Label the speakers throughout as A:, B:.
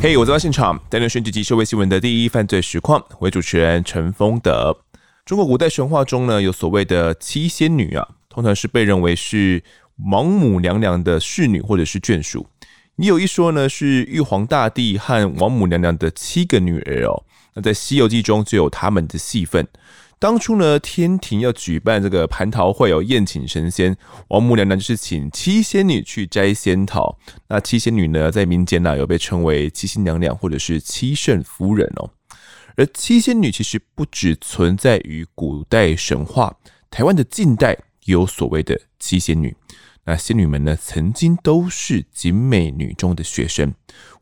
A: 嘿，hey, 我在现场，带您选举及社会新闻的第一犯罪实况。为主持人陈丰德。中国古代神话中呢，有所谓的七仙女啊，通常是被认为是王母娘娘的侍女或者是眷属。也有一说呢，是玉皇大帝和王母娘娘的七个女儿哦。那在《西游记》中就有他们的戏份。当初呢，天庭要举办这个蟠桃会哦，宴请神仙，王母娘娘就是请七仙女去摘仙桃。那七仙女呢，在民间呢、有被称为七星娘娘或者是七圣夫人哦。而七仙女其实不只存在于古代神话，台湾的近代也有所谓的七仙女。那仙女们呢，曾经都是景美女中的学生。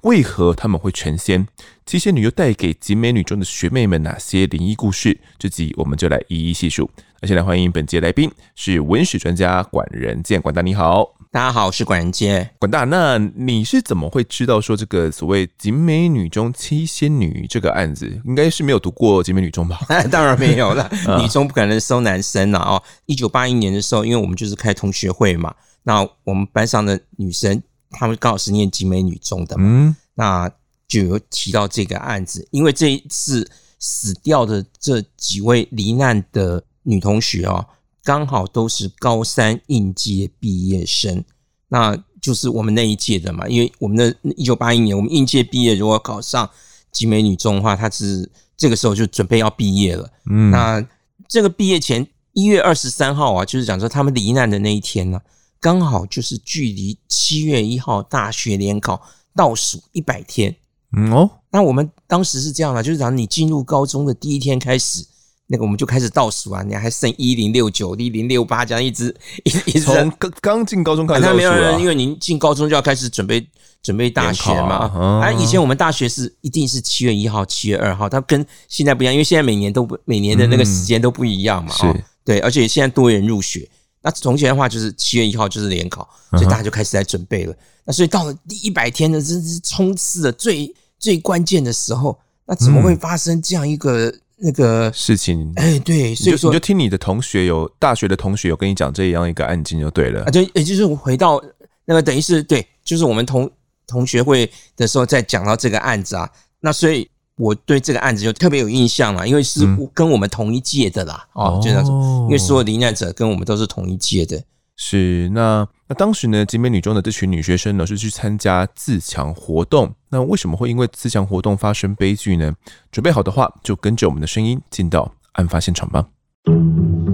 A: 为何他们会成仙？七仙女又带给景美女中的学妹们哪些灵异故事？这集我们就来一一细数。那先来欢迎本节来宾是文史专家管仁健，管大你好，
B: 大家好，我是管仁健，
A: 管大。那你是怎么会知道说这个所谓景美女中七仙女这个案子？应该是没有读过景美女中吧？
B: 当然没有了，女中不可能收男生了哦。一九八一年的时候，因为我们就是开同学会嘛。那我们班上的女生，她们刚好是念景美女中的嘛，嗯，那就有提到这个案子。因为这一次死掉的这几位罹难的女同学哦，刚好都是高三应届毕业生，那就是我们那一届的嘛。因为我们的一九八一年，我们应届毕业，如果考上景美女中的话，她是这个时候就准备要毕业了。嗯，那这个毕业前一月二十三号啊，就是讲说他们罹难的那一天呢。刚好就是距离七月一号大学联考倒数一百天，嗯哦，那我们当时是这样的，就是讲你进入高中的第一天开始，那个我们就开始倒数啊，你还剩一零六九、一零六八这样一直一直一直从
A: 刚刚进高中开始倒数啊，没有人，
B: 因为您进高中就要开始准备准备大学嘛，啊，以前我们大学是一定是七月一号、七月二号，它跟现在不一样，因为现在每年都不每年的那个时间都不一样嘛，是，对，而且现在多元入学。那从前的话就是七月一号就是联考，所以大家就开始在准备了。那所以到了第一百天的，真是冲刺的最最关键的时候。那怎么会发生这样一个那个
A: 事情？
B: 哎，对，所以说
A: 你就听你的同学有大学的同学有跟你讲这样一个案件就对了。啊，
B: 对，也就是回到那个等于是对，就是我们同同学会的时候再讲到这个案子啊。那所以。我对这个案子就特别有印象了，因为是跟我们同一届的啦，嗯、哦，就这样子，因为所有罹难者跟我们都是同一届的。
A: 是，那那当时呢，集美女中的这群女学生呢，是去参加自强活动。那为什么会因为自强活动发生悲剧呢？准备好的话，就跟着我们的声音进到案发现场吧。我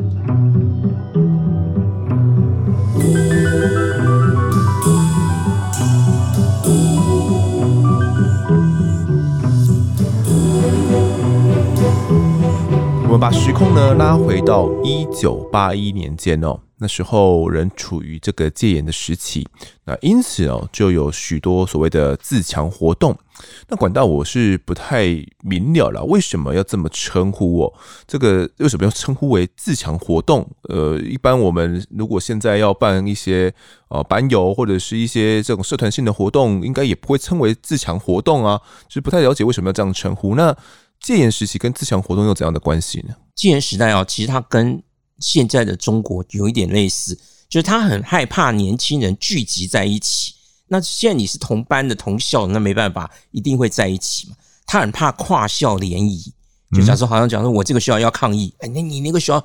A: 把时空呢拉回到一九八一年间哦，那时候仍处于这个戒严的时期，那因此哦就有许多所谓的自强活动。那管道我是不太明了了，为什么要这么称呼哦？这个为什么要称呼为自强活动？呃，一般我们如果现在要办一些呃班游或者是一些这种社团性的活动，应该也不会称为自强活动啊，就是不太了解为什么要这样称呼。那戒严时期跟自强活动有怎样的关系呢？
B: 戒严时代哦，其实它跟现在的中国有一点类似，就是他很害怕年轻人聚集在一起。那现在你是同班的、同校的，那没办法，一定会在一起嘛。他很怕跨校联谊。就假设好像讲说，我这个学校要抗议，哎，那你那个学校，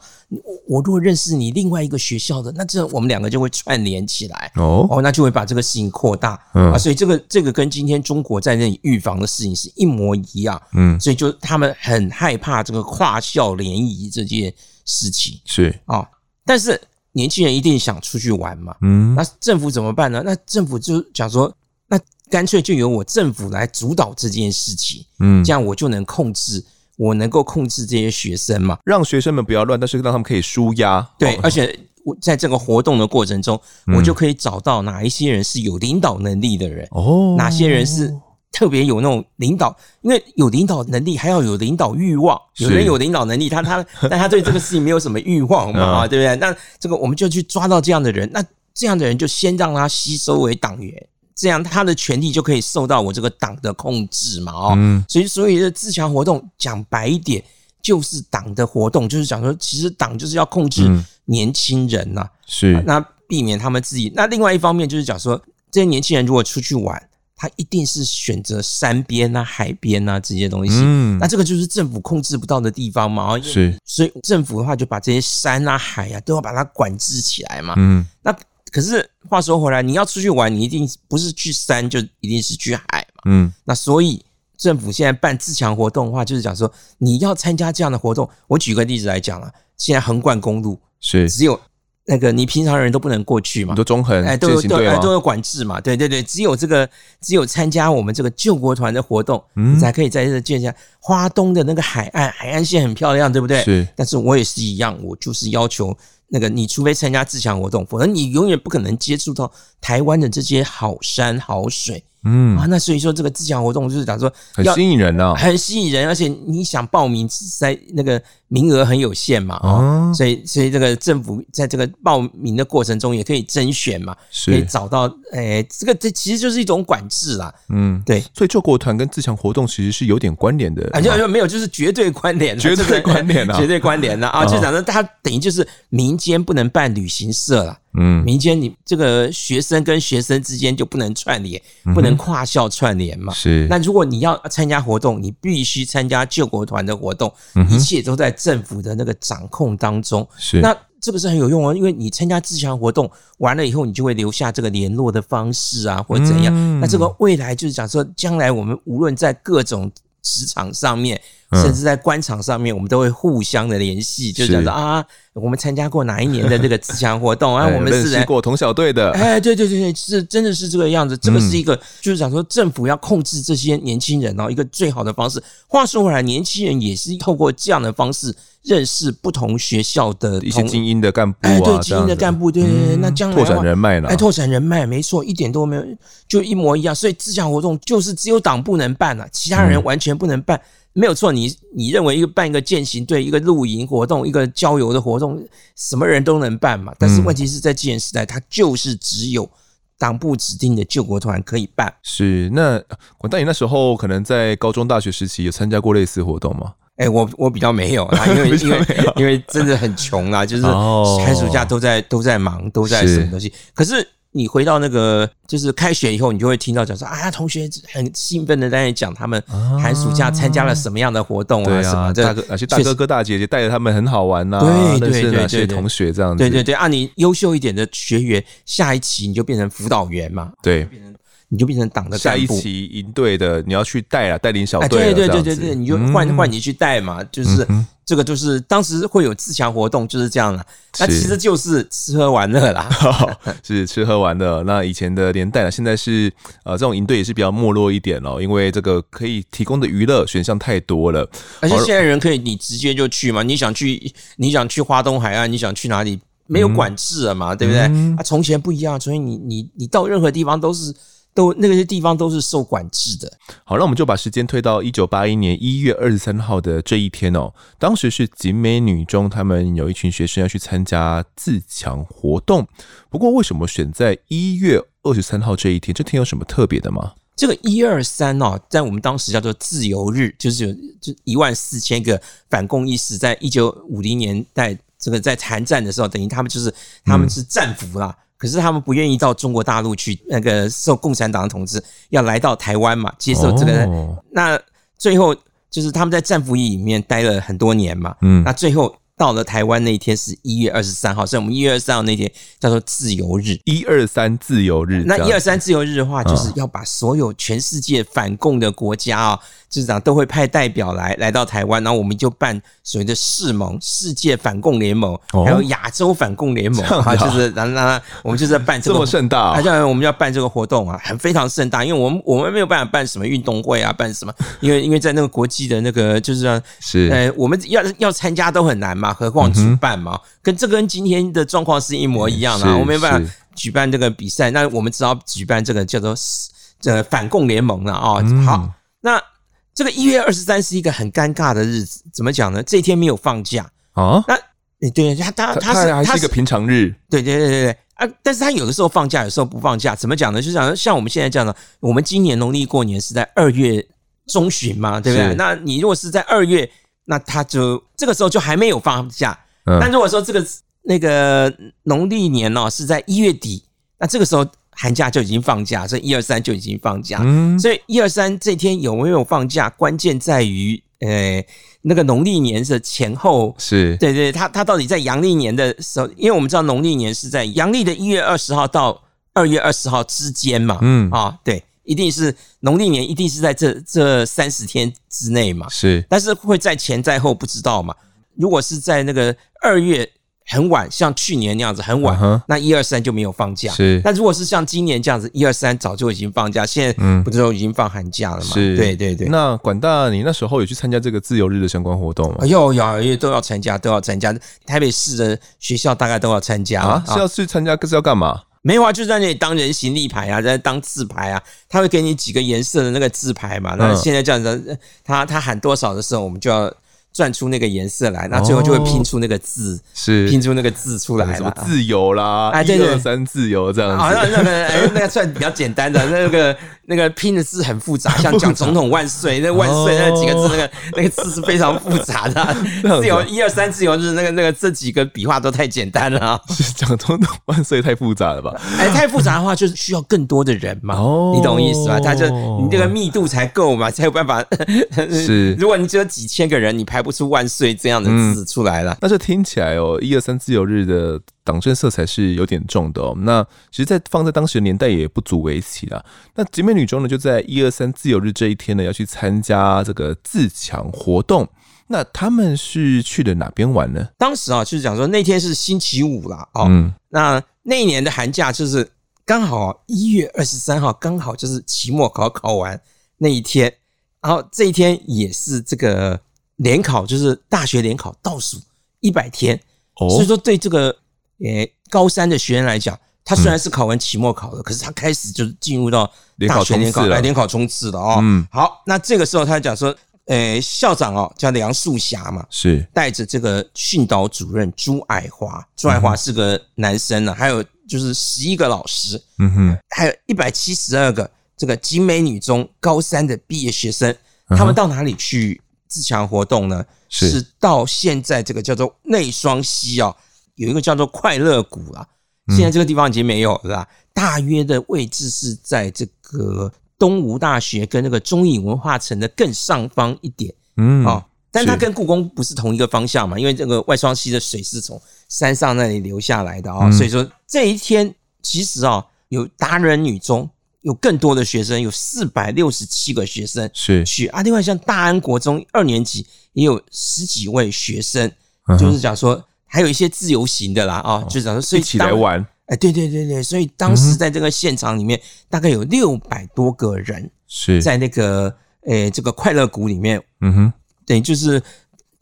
B: 我如果认识你另外一个学校的，那这我们两个就会串联起来哦，哦，那就会把这个事情扩大嗯。啊，所以这个这个跟今天中国在那里预防的事情是一模一样，嗯，所以就他们很害怕这个跨校联谊这件事情
A: 是。
B: 啊，但是年轻人一定想出去玩嘛，嗯，那政府怎么办呢？那政府就讲说，那干脆就由我政府来主导这件事情，嗯，这样我就能控制。我能够控制这些学生嘛？
A: 让学生们不要乱，但是让他们可以舒压。
B: 对，而且我在这个活动的过程中，我就可以找到哪一些人是有领导能力的人，哦，哪些人是特别有那种领导，因为有领导能力还要有领导欲望。有人有领导能力，他他 但他对这个事情没有什么欲望嘛，啊，对不对？那这个我们就去抓到这样的人，那这样的人就先让他吸收为党员。这样他的权力就可以受到我这个党的控制嘛？哦，所以所以的自强活动讲白一点，就是党的活动，就是讲说，其实党就是要控制年轻人呐。是，那避免他们自己。那另外一方面就是讲说，这些年轻人如果出去玩，他一定是选择山边啊、海边啊这些东西。嗯，那这个就是政府控制不到的地方嘛。
A: 是，
B: 所以政府的话就把这些山啊、海啊都要把它管制起来嘛。
A: 嗯，
B: 那可是话说回来，你要出去玩，你一定不是去山，就一定是去海嘛。
A: 嗯，
B: 那所以。政府现在办自强活动的话，就是讲说你要参加这样的活动。我举个例子来讲啊，现在横贯公路
A: 是只
B: 有那个你平常人都不能过去嘛，
A: 都中横
B: 哎，都有都都有管制嘛，对对对，只有这个只有参加我们这个救国团的活动，嗯，你才可以在这见一下花东的那个海岸，海岸线很漂亮，对不对？
A: 是，
B: 但是我也是一样，我就是要求那个你除非参加自强活动，否则你永远不可能接触到台湾的这些好山好水。
A: 嗯
B: 啊，那所以说这个自强活动就是讲说
A: 很吸引人啊，
B: 很吸引人，而且你想报名在那个名额很有限嘛，哦，所以所以这个政府在这个报名的过程中也可以甄选嘛，可以找到，诶，这个这其实就是一种管制啦，
A: 嗯，
B: 对，
A: 所以救国团跟自强活动其实是有点关联的，
B: 啊，就没有，就是绝对关联，
A: 绝对关联啊，
B: 绝对关联的啊，就讲说它等于就是民间不能办旅行社了。
A: 嗯，
B: 民间你这个学生跟学生之间就不能串联，嗯、不能跨校串联嘛。
A: 是。
B: 那如果你要参加活动，你必须参加救国团的活动，
A: 嗯、
B: 一切都在政府的那个掌控当中。
A: 是。
B: 那这个是很有用哦，因为你参加自强活动完了以后，你就会留下这个联络的方式啊，或者怎样。嗯、那这个未来就是讲说，将来我们无论在各种职场上面。甚至在官场上面，我们都会互相的联系，就讲说啊，我们参加过哪一年的这个自强活动啊，我们是
A: 认识过同小队的，
B: 哎，对对对对，是真的是这个样子。这个是一个，就是讲说政府要控制这些年轻人哦，一个最好的方式。话说回来，年轻人也是透过这样的方式认识不同学校的
A: 一些精英的干部
B: 啊，对精英的干部，对对对，那将来
A: 拓展人脉呢？
B: 哎，拓展人脉，没错，一点都没有，就一模一样。所以自强活动就是只有党不能办啊，其他人完全不能办。没有错，你你认为一个办一个践行队、一个露营活动、一个郊游的活动，什么人都能办嘛？但是问题是在戒严时代，它就是只有党部指定的救国团可以办。
A: 是那管大爷那时候可能在高中、大学时期有参加过类似活动吗？
B: 哎，我我比较没有啊，因为因为因为真的很穷啊，就是寒暑假都在都在忙，都在什么东西。可是。你回到那个就是开学以后，你就会听到讲说啊，同学很兴奋的在那里讲他们寒暑假参加了什么样的活动啊，什么的，
A: 哪些大哥哥大姐姐带着他们很好玩呐，
B: 对对对对，
A: 哪些同学这样子，
B: 对对对啊，你优秀一点的学员，下一期你就变成辅导员嘛，
A: 对，
B: 你就变成党的
A: 下一期营队的你要去带啊，带领小队，
B: 对对对对对，你就换换你去带嘛，就是。这个就是当时会有自强活动，就是这样了。那其实就是吃喝玩乐啦，
A: 是吃喝玩乐。那以前的年代呢，现在是呃，这种营队也是比较没落一点哦，因为这个可以提供的娱乐选项太多了。
B: 而且现在人可以你直接就去嘛，你想去你想去花东海岸，你想去哪里没有管制了嘛，对不对？啊，从前不一样，所以你你你到任何地方都是。都那个些地方都是受管制的。
A: 好，那我们就把时间推到一九八一年一月二十三号的这一天哦。当时是景美女中，他们有一群学生要去参加自强活动。不过，为什么选在一月二十三号这一天？这天有什么特别的吗？
B: 这个一二三哦，在我们当时叫做自由日，就是有就一万四千个反共义士，在一九五零年代这个在韩战的时候，等于他们就是他们是战俘啦。嗯可是他们不愿意到中国大陆去，那个受共产党的统治，要来到台湾嘛，接受这个。哦、那最后就是他们在战俘营里面待了很多年嘛，嗯，那最后。到了台湾那一天是一月二十三号，所以我们一月二十三号那天叫做自由日。
A: 一二三自由日，
B: 那一二三自由日的话，就是要把所有全世界反共的国家啊，就是讲都会派代表来来到台湾，然后我们就办所谓的世盟，世界反共联盟，还有亚洲反共联盟啊，就是然后然后我们就是在办
A: 这么盛大，
B: 好像我们要办这个活动啊，很非常盛大，因为我们我们没有办法办什么运动会啊，办什么，因为因为在那个国际的那个就是啊
A: 是
B: 呃，我们要要参加都很难嘛。何况举办嘛，跟这跟今天的状况是一模一样的。我没办法举办这个比赛，那我们只好举办这个叫做这个反共联盟了啊。好，那这个一月二十三是一个很尴尬的日子，怎么讲呢？这一天没有放假啊。那对，他他他是
A: 还是一个平常日。
B: 对对对对对啊！但是他有的时候放假，有时候不放假。怎么讲呢？就像像我们现在这样的，我们今年农历过年是在二月中旬嘛，对不对？那你如果是在二月。那他就这个时候就还没有放假，嗯、但如果说这个那个农历年哦是在一月底，那这个时候寒假就已经放假，所以一二三就已经放假。嗯，所以一二三这天有没有放假，关键在于，呃，那个农历年的前后
A: 是。
B: 对对，他他到底在阳历年的时候，因为我们知道农历年是在阳历的一月二十号到二月二十号之间嘛，嗯。啊，对，一定是农历年，一定是在这这三十天之内嘛，
A: 是，
B: 但是会在前在后不知道嘛。如果是在那个二月很晚，像去年那样子很晚，uh huh、那一二三就没有放假。
A: 是，
B: 但如果是像今年这样子，一二三早就已经放假，现在不是都已经放寒假了嘛？
A: 是，
B: 对对对。
A: 那管大，你那时候有去参加这个自由日的相关活动吗？
B: 有有，因为都要参加，都要参加。台北市的学校大概都要参加
A: 啊。是要去参加，可是要干嘛？
B: 没有啊，就在那里当人形立牌啊，在当字牌啊。他会给你几个颜色的那个字牌嘛。那现在这样子，他他喊多少的时候，我们就要。转出那个颜色来，那最后就会拼出那个字，
A: 是
B: 拼出那个字出来了。什么
A: 自由啦，哎，对对，一二三自由这样子。
B: 好像那个哎，那个算比较简单的，那个那个拼的字很复杂，像讲总统万岁，那万岁那几个字，那个那个字是非常复杂的。自由一二三自由，日那个那个这几个笔画都太简单了。
A: 讲总统万岁太复杂了吧？
B: 哎，太复杂的话，就是需要更多的人嘛。哦，你懂意思吧？他就你这个密度才够嘛，才有办法。
A: 是，
B: 如果你只有几千个人，你排不出万岁这样的字出来了，
A: 那就听起来哦，一二三自由日的党政色彩是有点重的哦。那其实，在放在当时的年代也不足为奇啦。那集美女中呢，就在一二三自由日这一天呢，要去参加这个自强活动。那他们是去的哪边玩呢？
B: 当时啊，就是讲说那天是星期五啦。哦。嗯，那那一年的寒假就是刚好一月二十三号，刚好就是期末考考完那一天，然后这一天也是这个。联考就是大学联考倒数一百天，哦所以说对这个呃高三的学生来讲，他虽然是考完期末考了，可是他开始就是进入到大学联考来联考冲刺了哦。嗯，好，那这个时候他讲说，呃，校长哦叫梁树霞嘛，
A: 是。
B: 带着这个训导主任朱爱华，朱爱华是个男生呢，还有就是十一个老师，嗯哼，还有一百七十二个这个景美女中高三的毕业学生，他们到哪里去？自强活动呢，是，是到现在这个叫做内双溪哦，有一个叫做快乐谷啊，现在这个地方已经没有了啦。大约的位置是在这个东吴大学跟那个中影文化城的更上方一点，嗯，哦，但它跟故宫不是同一个方向嘛，因为这个外双溪的水是从山上那里流下来的啊，所以说这一天其实啊，有达人女中。有更多的学生，有四百六十七个学生是去啊。另外，像大安国中二年级也有十几位学生，就是讲说还有一些自由行的啦啊，就是讲说所以
A: 一起来玩。
B: 哎，对对对对，所以当时在这个现场里面，大概有六百多个人是。在那个诶这个快乐谷里面，嗯哼，等于就是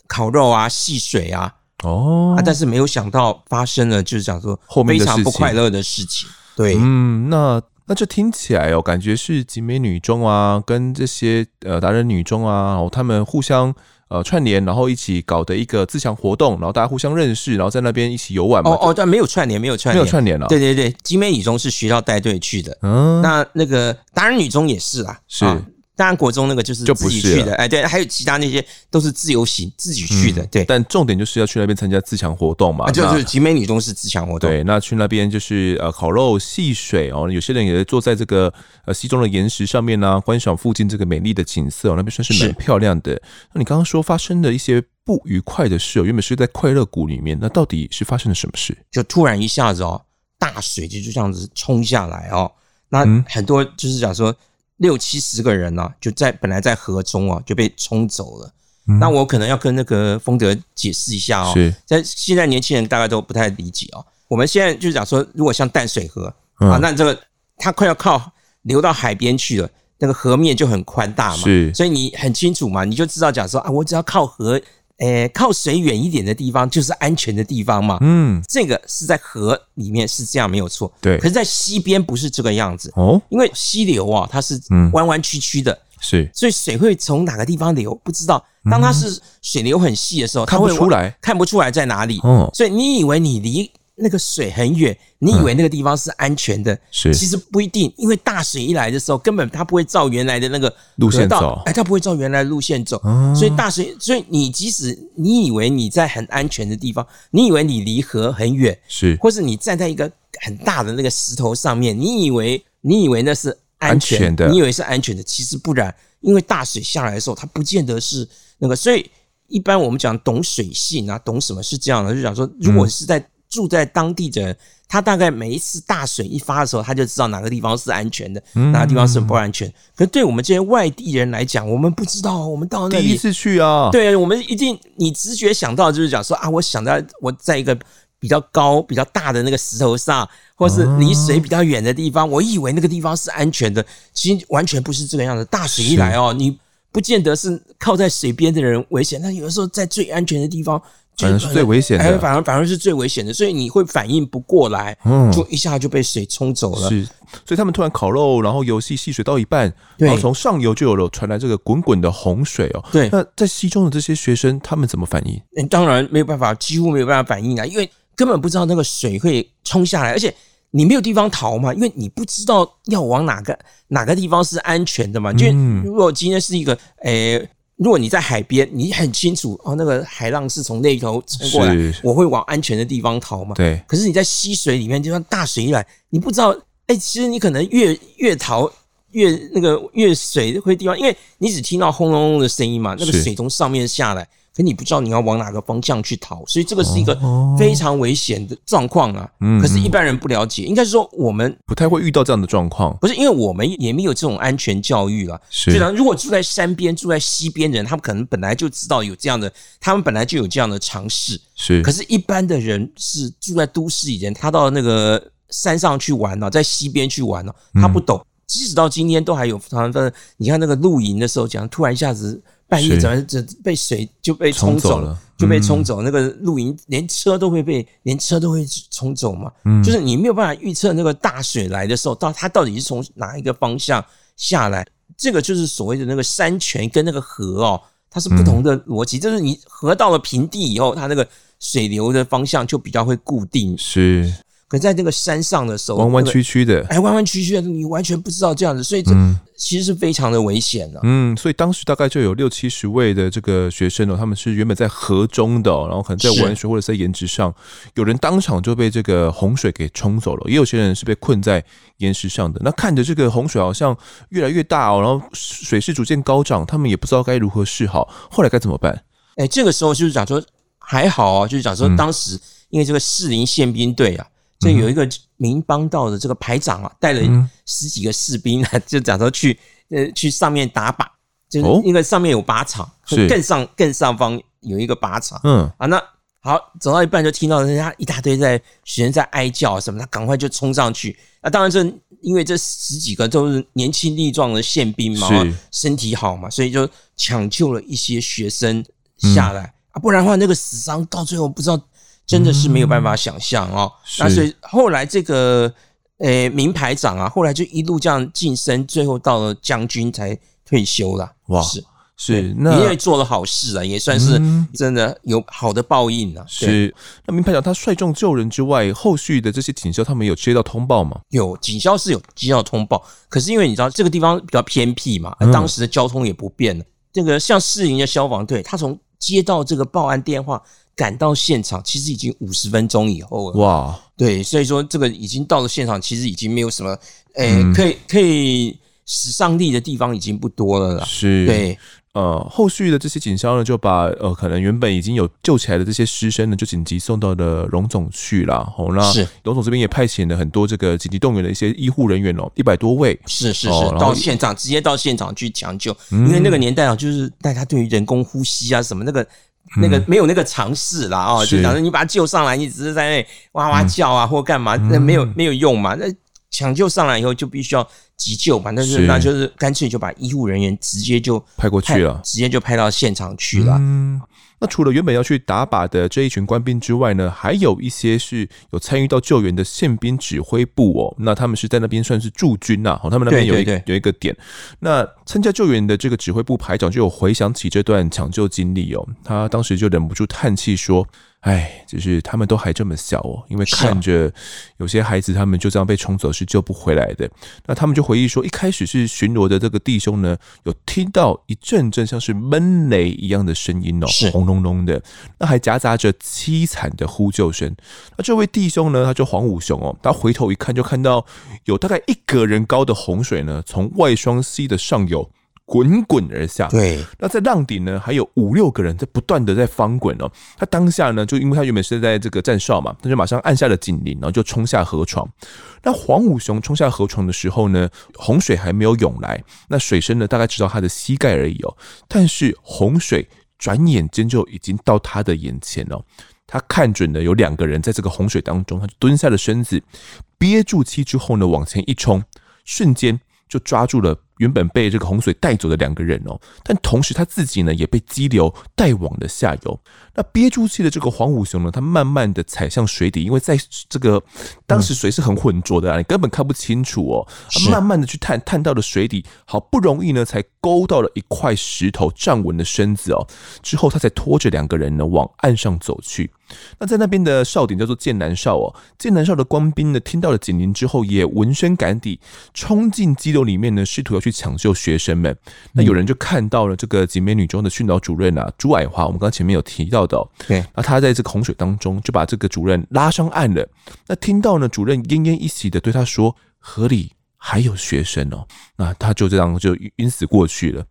B: 烤肉啊、戏水啊，哦。啊，但是没有想到发生了，就是讲说非常不快乐的事情。对，
A: 嗯，那。那这听起来哦，感觉是集美女中啊，跟这些呃达人女中啊，然后他们互相呃串联，然后一起搞的一个自强活动，然后大家互相认识，然后在那边一起游玩嘛。
B: 哦哦，但没有串联，没有串联，
A: 没有串联了。
B: 对对对，集美女中是学校带队去的，嗯，那那个达人女中也是啦，
A: 是。
B: 啊当然，国中那个就是自己去的，哎，对，还有其他那些都是自由行，自己去的，对。
A: 但重点就是要去那边参加自强活动嘛，
B: 就是集美女中是自强活动。
A: 对，那去那边就是呃烤肉戏水哦，有些人也坐在这个呃溪中的岩石上面呢，观赏附近这个美丽的景色，那边算是蛮漂亮的。那你刚刚说发生的一些不愉快的事哦，原本是在快乐谷里面，那到底是发生了什么事？
B: 就突然一下子哦，大水就就这样子冲下来哦，那很多就是讲说。六七十个人呢、啊，就在本来在河中啊，就被冲走了。嗯、那我可能要跟那个丰德解释一下哦，在现在年轻人大概都不太理解哦。我们现在就是讲说，如果像淡水河、嗯、啊，那这个它快要靠流到海边去了，那个河面就很宽大嘛，所以你很清楚嘛，你就知道讲说啊，我只要靠河。诶、欸，靠水远一点的地方就是安全的地方嘛。嗯，这个是在河里面是这样没有错。对，可是，在溪边不是这个样子哦，因为溪流啊，它是弯弯曲曲的，是，所以水会从哪个地方流不知道。当它是水流很细的时候，它会
A: 看不出来，
B: 看不出来在哪里。哦，所以你以为你离那个水很远，你以为那个地方是安全的，
A: 是。
B: 其实不一定，因为大水一来的时候，根本它不会照原来的那个
A: 路线走，
B: 哎，它不会照原来的路线走，所以大水，所以你即使你以为你在很安全的地方，你以为你离河很远，
A: 是，
B: 或是你站在一个很大的那个石头上面，你以为你以为那是安全，
A: 安全的，
B: 你以为是安全的，其实不然，因为大水下来的时候，它不见得是那个，所以。一般我们讲懂水性啊，懂什么是这样的，就讲说，如果是在住在当地的人，他大概每一次大水一发的时候，他就知道哪个地方是安全的，哪个地方是不安全。可是对我们这些外地人来讲，我们不知道，我们到那里
A: 第一次去啊，
B: 对，我们一定你直觉想到就是讲说啊，我想到我在一个比较高、比较大的那个石头上，或是离水比较远的地方，我以为那个地方是安全的，其实完全不是这个样子。大水一来哦，你。不见得是靠在水边的人危险，那有的时候在最安全的地方，
A: 反而是最危险的，
B: 哎，反而反而是最危险的，所以你会反应不过来，嗯，就一下就被水冲走了。
A: 是，所以他们突然烤肉，然后游戏戏水到一半，然后从上游就有了传来这个滚滚的洪水哦。
B: 对，
A: 那在溪中的这些学生，他们怎么反应？
B: 嗯，当然没有办法，几乎没有办法反应啊，因为根本不知道那个水会冲下来，而且。你没有地方逃嘛？因为你不知道要往哪个哪个地方是安全的嘛。就如果今天是一个，诶、欸，如果你在海边，你很清楚哦，那个海浪是从那一头冲过来，我会往安全的地方逃嘛。
A: 对。
B: 可是你在溪水里面，就像大水一来，你不知道，哎、欸，其实你可能越越逃越那个越水会地方，因为你只听到轰隆隆的声音嘛，那个水从上面下来。可你不知道你要往哪个方向去逃，所以这个是一个非常危险的状况啊。可是，一般人不了解，应该是说我们
A: 不太会遇到这样的状况。
B: 不是因为我们也没有这种安全教育了。是，如果住在山边、住在溪边的人，他们可能本来就知道有这样的，他们本来就有这样的尝试。
A: 是，
B: 可是，一般的人是住在都市里人，他到那个山上去玩呢，在溪边去玩呢，他不懂。即使到今天，都还有常常你看那个露营的时候，讲突然一下子。半夜怎么这被水就被冲走了，就被冲走。那个露营连车都会被，连车都会冲走嘛。就是你没有办法预测那个大水来的时候，到它到底是从哪一个方向下来。这个就是所谓的那个山泉跟那个河哦，它是不同的逻辑。就是你河到了平地以后，它那个水流的方向就比较会固定。
A: 是。
B: 可在那个山上的时候，
A: 弯弯曲曲的，
B: 哎，弯弯曲曲的，你完全不知道这样子，所以这其实是非常的危险的。
A: 嗯，所以当时大概就有六七十位的这个学生哦，他们是原本在河中的，然后可能在玩水或者在岩石上，有人当场就被这个洪水给冲走了，也有些人是被困在岩石上的。那看着这个洪水好像越来越大哦，然后水势逐渐高涨，他们也不知道该如何是好。后来该怎么办？
B: 哎，这个时候就是讲说还好啊，就是讲说当时因为这个士林宪兵队啊。就有一个民邦道的这个排长啊，带了十几个士兵啊，就假说去呃去上面打靶，就是因为上面有靶场，更上更上方有一个靶场。嗯。啊，那好，走到一半就听到人家一大堆在学生在哀叫什么，他赶快就冲上去。那当然这因为这十几个都是年轻力壮的宪兵嘛，身体好嘛，所以就抢救了一些学生下来。啊，不然的话那个死伤到最后不知道。真的是没有办法想象哦。那所以后来这个呃名排长啊，后来就一路这样晋升，最后到了将军才退休了。哇，是是，那因为做了好事啊，也算是真的有好的报应啊。
A: 是，那名排长他率众救人之外，后续的这些警消他们有接到通报吗？
B: 有，警消是有接到通报，可是因为你知道这个地方比较偏僻嘛，当时的交通也不便。这个像市营的消防队，他从接到这个报案电话。赶到现场，其实已经五十分钟以后了。哇，对，所以说这个已经到了现场，其实已经没有什么，诶、欸，可以可以使上力的地方已经不多了啦。
A: 是，
B: 对，
A: 呃，后续的这些警消呢，就把呃，可能原本已经有救起来的这些师生呢，就紧急送到了荣总去了。哦，那荣总这边也派遣了很多这个紧急动员的一些医护人员哦，一百多位。
B: 是是是，哦、到现场直接到现场去抢救，嗯、因为那个年代啊，就是大家对于人工呼吸啊什么那个。那个没有那个尝试啦哦，就假如你把他救上来，你只是在那里哇哇叫啊或干嘛，那没有没有用嘛。那抢救上来以后就必须要急救嘛，但是那就是干脆就把医护人员直接就
A: 派过去了，
B: 直接就派到现场去了。
A: 嗯那除了原本要去打靶的这一群官兵之外呢，还有一些是有参与到救援的宪兵指挥部哦。那他们是在那边算是驻军呐，哦，他们那边有一个有一个点。那参加救援的这个指挥部排长就有回想起这段抢救经历哦，他当时就忍不住叹气说：“哎，就是他们都还这么小哦，因为看着有些孩子他们就这样被冲走是救不回来的。那他们就回忆说，一开始是巡逻的这个弟兄呢，有听到一阵阵像是闷雷一样的声音哦，轰隆隆的，那还夹杂着凄惨的呼救声。那这位弟兄呢，他叫黄武雄哦，他回头一看，就看到有大概一个人高的洪水呢，从外双溪的上游。滚滚而下，
B: 对。
A: 那在浪顶呢，还有五六个人在不断的在翻滚哦。他当下呢，就因为他原本是在这个站哨嘛，他就马上按下了警铃，然后就冲下河床。那黄武雄冲下河床的时候呢，洪水还没有涌来，那水深呢大概只到他的膝盖而已哦。但是洪水转眼间就已经到他的眼前了。他看准了有两个人在这个洪水当中，他就蹲下了身子，憋住气之后呢，往前一冲，瞬间就抓住了。原本被这个洪水带走的两个人哦，但同时他自己呢也被激流带往了下游。那憋住气的这个黄武雄呢，他慢慢的踩向水底，因为在这个当时水是很浑浊的啊，你根本看不清楚哦。他慢慢的去探，探到了水底，好不容易呢才勾到了一块石头站稳了身子哦。之后他才拖着两个人呢往岸上走去。那在那边的哨点叫做剑南哨哦，剑南哨的官兵呢听到了警铃之后，也闻声赶抵，冲进激流里面呢，试图要。去抢救学生们，那有人就看到了这个集美女中的训导主任啊，朱爱华，我们刚刚前面有提到的，对，那他在这个洪水当中就把这个主任拉上岸了。那听到呢，主任奄奄一息的对他说：“河里还有学生哦。”那他就这样就晕死过去了。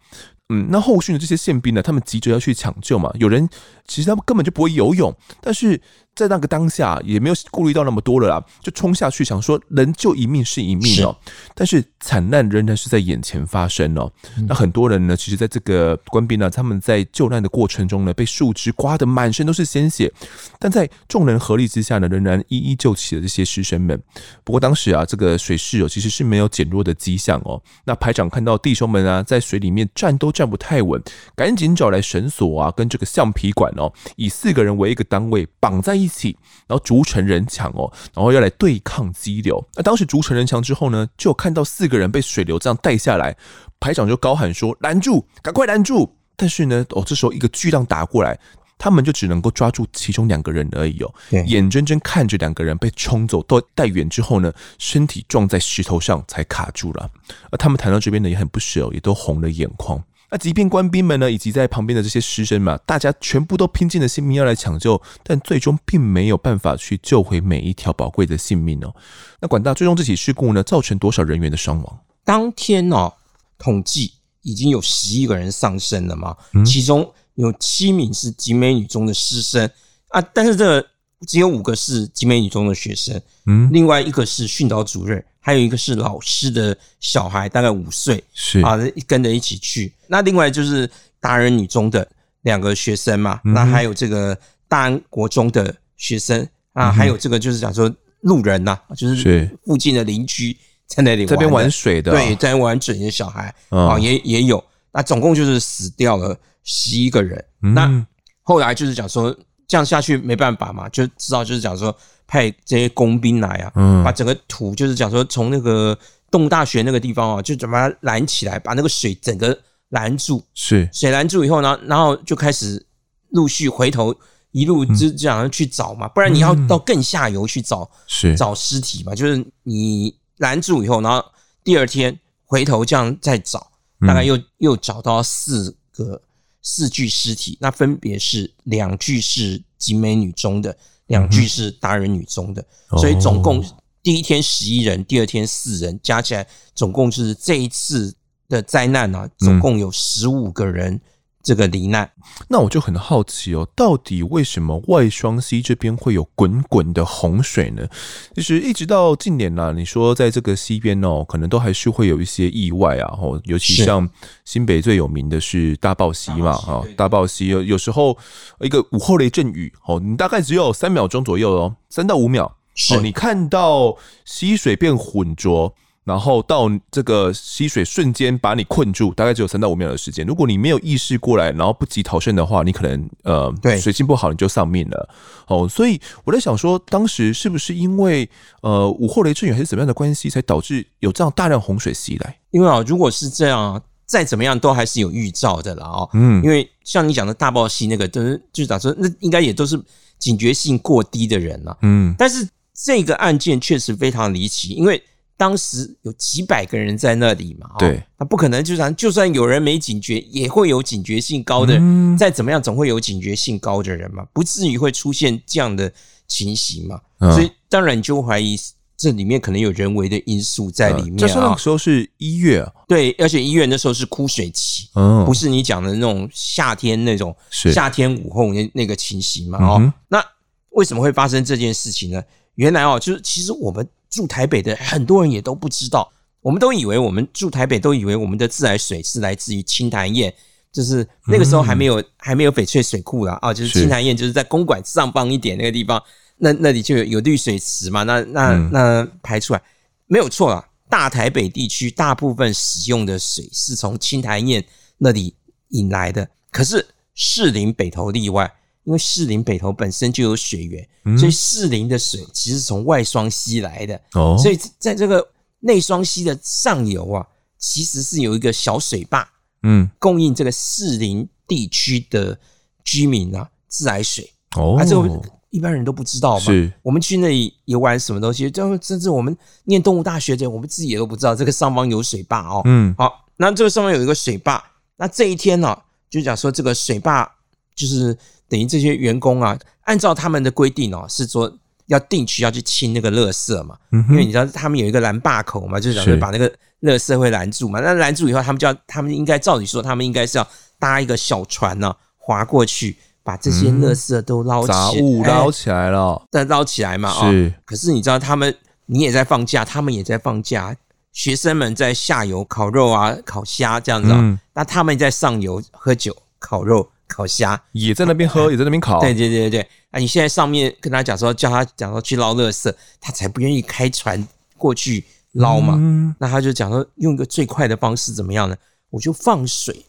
A: 嗯，那后续的这些宪兵呢，他们急着要去抢救嘛，有人其实他们根本就不会游泳，但是。在那个当下，也没有顾虑到那么多了啦，就冲下去，想说能救一命是一命哦。但是惨难仍然是在眼前发生哦。那很多人呢，其实在这个官兵呢，他们在救难的过程中呢，被树枝刮得满身都是鲜血，但在众人合力之下呢，仍然一一救起了这些师生们。不过当时啊，这个水势哦，其实是没有减弱的迹象哦。那排长看到弟兄们啊，在水里面站都站不太稳，赶紧找来绳索啊，跟这个橡皮管哦，以四个人为一个单位绑在一。一起，然后筑成人墙哦，然后要来对抗激流。那当时筑成人墙之后呢，就看到四个人被水流这样带下来，排长就高喊说：“拦住，赶快拦住！”但是呢，哦，这时候一个巨浪打过来，他们就只能够抓住其中两个人而已哦，眼睁睁看着两个人被冲走，到带远之后呢，身体撞在石头上才卡住了。而他们谈到这边呢，也很不舍，也都红了眼眶。那即便官兵们呢，以及在旁边的这些师生嘛，大家全部都拼尽了性命要来抢救，但最终并没有办法去救回每一条宝贵的性命哦。那管大最终这起事故呢，造成多少人员的伤亡？
B: 当天哦，统计已经有十一个人丧生了嘛，其中有七名是集美女中的师生啊，但是这个只有五个是集美女中的学生，嗯，另外一个是训导主任。还有一个是老师的小孩，大概五岁，是啊，跟着一起去。那另外就是达人女中的两个学生嘛，嗯、那还有这个大安国中的学生啊，嗯、还有这个就是讲说路人呐、啊，就是附近的邻居在那里玩
A: 这边玩水的，
B: 对，在玩水的小孩啊，也也有。那总共就是死掉了十一个人。嗯、那后来就是讲说这样下去没办法嘛，就知道就是讲说。派这些工兵来啊，嗯，把整个土就是讲说从那个洞大学那个地方啊，就怎么拦起来，把那个水整个拦住，
A: 是。
B: 水拦住以后呢，然后就开始陆续回头一路就这样去找嘛，不然你要到更下游去找，是。找尸体嘛，就是你拦住以后，然后第二天回头这样再找，大概又又找到四个四具尸体，那分别是两具是集美女中的。两具是达人女中的，所以总共第一天十一人，第二天四人，加起来总共就是这一次的灾难啊，总共有十五个人。这个罹难，
A: 那我就很好奇哦，到底为什么外双溪这边会有滚滚的洪水呢？其实一直到近年啦，你说在这个溪边哦，可能都还是会有一些意外啊，哦，尤其像新北最有名的是大豹溪嘛，啊，大豹溪有有时候一个午后雷阵雨哦，你大概只有三秒钟左右哦，三到五秒，哦，你看到溪水变浑浊。然后到这个溪水瞬间把你困住，大概只有三到五秒的时间。如果你没有意识过来，然后不及逃生的话，你可能呃，对，水性不好你就丧命了。哦，所以我在想说，当时是不是因为呃午后雷阵雨还是怎么样的关系，才导致有这样大量洪水袭来？
B: 因为啊，如果是这样，再怎么样都还是有预兆的啦。哦。嗯，因为像你讲的大豹溪那个，都是就是咋说，那应该也都是。警觉性过低的人了。
A: 嗯，
B: 但是这个案件确实非常离奇，因为当时有几百个人在那里嘛，
A: 对，
B: 那不可能就算就算有人没警觉，也会有警觉性高的人，
A: 嗯、
B: 再怎么样总会有警觉性高的人嘛，不至于会出现这样的情形嘛。
A: 嗯、
B: 所以当然就怀疑这里面可能有人为的因素在里面、啊。
A: 这是那个时候是一月啊，
B: 对，而且一月那时候是枯水期，
A: 嗯，
B: 不是你讲的那种夏天那种夏天午后那那个情形嘛。哦、
A: 嗯，
B: 那为什么会发生这件事情呢？原来哦，就是其实我们。住台北的很多人也都不知道，我们都以为我们住台北都以为我们的自来水是来自于清潭堰，就是那个时候还没有、嗯、还没有翡翠水库啦。啊，就是清潭堰就是在公馆上方一点那个地方，那那里就有有绿水池嘛，那那那排出来。没有错啊。大台北地区大部分使用的水是从清潭堰那里引来的，可是士林北投例外。因为士林北投本身就有水源，嗯、所以士林的水其实是从外双溪来的。哦，所以在这个内双溪的上游啊，其实是有一个小水坝，嗯，供应这个士林地区的居民啊自来水。哦，啊，这个一般人都不知道嘛。是，我们去那里游玩什么东西，就甚至我们念动物大学的，我们自己也都不知道这个上方有水坝哦。嗯，好，那这个上方有一个水坝，那这一天呢、啊，就讲说这个水坝就是。等于这些员工啊，按照他们的规定哦，是说要定期要去清那个垃圾嘛，因为你知道他们有一个拦坝口嘛，就是讲把那个垃圾会拦住嘛。那拦住以后，他们就要，他们应该照理说，他们应该是要搭一个小船呢，划过去，把这些垃圾都捞起来，
A: 杂物捞起来了，
B: 再捞起来嘛。啊，可是你知道他们，你也在放假，他们也在放假，学生们在下游烤肉啊、烤虾这样子啊，那他们在上游喝酒、烤肉。烤虾
A: 也在那边喝，也在那边烤。
B: 对对对对对，啊！你现在上面跟他讲说，叫他讲说去捞垃圾，他才不愿意开船过去捞嘛。嗯、那他就讲说，用一个最快的方式怎么样呢？我就放水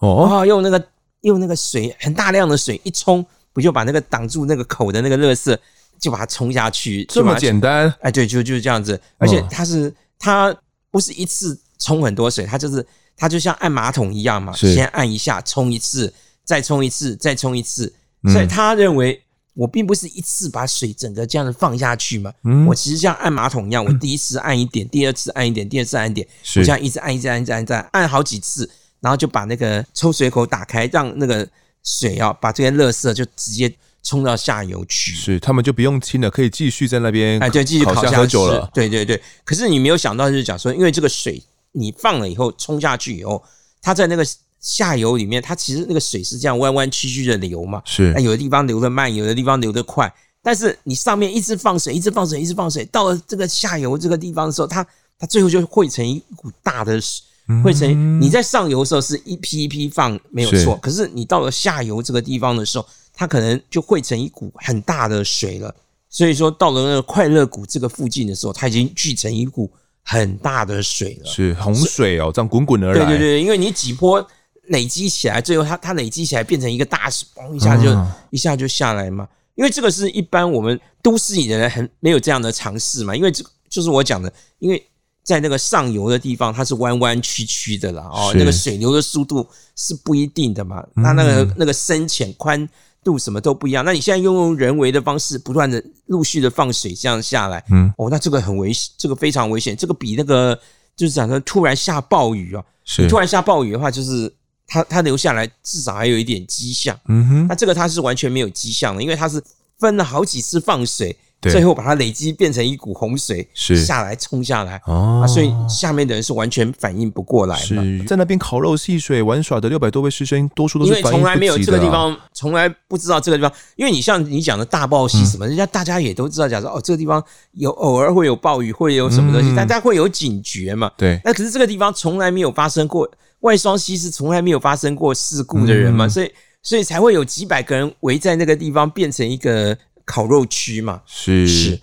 B: 哦，用那个用那个水很大量的水一冲，不就把那个挡住那个口的那个垃圾就把它冲下去？
A: 这么简单？
B: 哎，对，就就是这样子。而且他是他不是一次冲很多水，他就是他就像按马桶一样嘛，先按一下冲一次。再冲一次，再冲一次，所以他认为我并不是一次把水整个这样子放下去嘛。嗯，我其实像按马桶一样，我第一次按一点，第二次按一点，第二次按一点，我这样一直按，一直按，一直按，一直按，按好几次，然后就把那个抽水口打开，让那个水啊，把这些垃圾就直接冲到下游去。
A: 是，他们就不用清了，可以继续在那边
B: 哎，对，继续烤虾
A: 喝酒了。
B: 对对对，可是你没有想到就是讲说，因为这个水你放了以后冲下去以后，它在那个。下游里面，它其实那个水是这样弯弯曲曲的流嘛，
A: 是。
B: 那有的地方流得慢，有的地方流得快。但是你上面一直放水，一直放水，一直放水，到了这个下游这个地方的时候，它它最后就汇成一股大的水，汇成你在上游的时候是一批一批放没有错，可是你到了下游这个地方的时候，它可能就汇成一股很大的水了。所以说到了那个快乐谷这个附近的时候，它已经聚成一股很大的水了，
A: 是洪水哦，这样滚滚而来。
B: 对对对，因为你几波。累积起来，最后它它累积起来变成一个大石，嘣一下就一下就下来嘛。因为这个是一般我们都市里的人很没有这样的尝试嘛。因为这就是我讲的，因为在那个上游的地方，它是弯弯曲曲的啦，哦，那个水流的速度是不一定的嘛。它那个那个深浅宽度什么都不一样。那你现在用用人为的方式，不断的陆续的放水这样下来，嗯，哦，那这个很危险，这个非常危险。这个比那个就是讲说突然下暴雨啊，是突然下暴雨的话，就是。它它留下来至少还有一点迹象，嗯哼，那这个他是完全没有迹象的，因为他是分了好几次放水，最后把它累积变成一股洪水，是。下来冲下来哦，所以下面的人是完全反应不过来嘛，
A: 在那边烤肉戏水玩耍的六百多位师生，多数都是因为
B: 从来没有这个地方，从来不知道这个地方，因为你像你讲的大暴溪什么，人家大家也都知道，讲说哦，这个地方有偶尔会有暴雨，会有什么东西，大家会有警觉嘛，
A: 对，
B: 那可是这个地方从来没有发生过。外双溪是从来没有发生过事故的人嘛，嗯、所以所以才会有几百个人围在那个地方，变成一个烤肉区嘛。
A: 是是。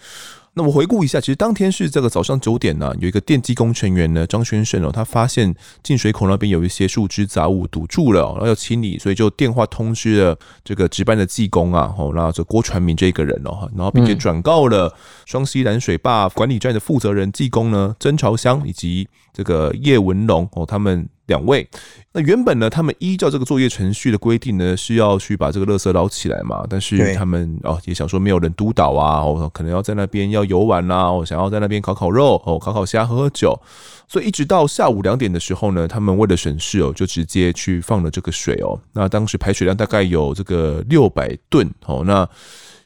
A: 那我回顾一下，其实当天是这个早上九点呢、啊，有一个电机工程员呢张先生哦，他发现进水口那边有一些树枝杂物堵住了，然后要清理，所以就电话通知了这个值班的技工啊，哦，然后这郭传明这个人哦，然后并且转告了双溪拦水坝管理站的负责人技工呢曾朝香以及这个叶文龙哦，他们两位。那原本呢，他们依照这个作业程序的规定呢，是要去把这个垃圾捞起来嘛。但是他们哦，也想说没有人督导啊，哦，可能要在那边要游玩啦，我想要在那边烤烤肉哦，烤烤虾，喝喝酒。所以一直到下午两点的时候呢，他们为了省事哦，就直接去放了这个水哦。那当时排水量大概有这个六百吨哦，那。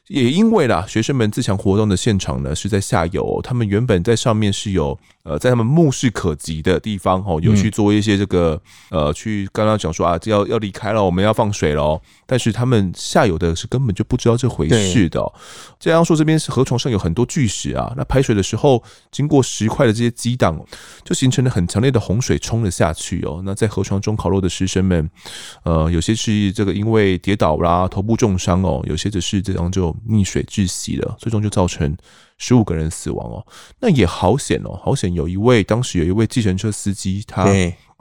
A: 也因为啦，学生们自强活动的现场呢是在下游哦，他们原本在上面是有呃，在他们目视可及的地方哦，有去做一些这个呃，去刚刚讲说啊，要要离开了，我们要放水了。但是他们下游的是根本就不知道这回事的。这样说，这边是河床上有很多巨石啊，那排水的时候经过石块的这些激荡，就形成了很强烈的洪水冲了下去哦。那在河床中烤肉的师生们，呃，有些是这个因为跌倒啦，头部重伤哦，有些只是这样就。溺水窒息了，最终就造成十五个人死亡哦。那也好险哦，好险！有一位当时有一位计程车司机，他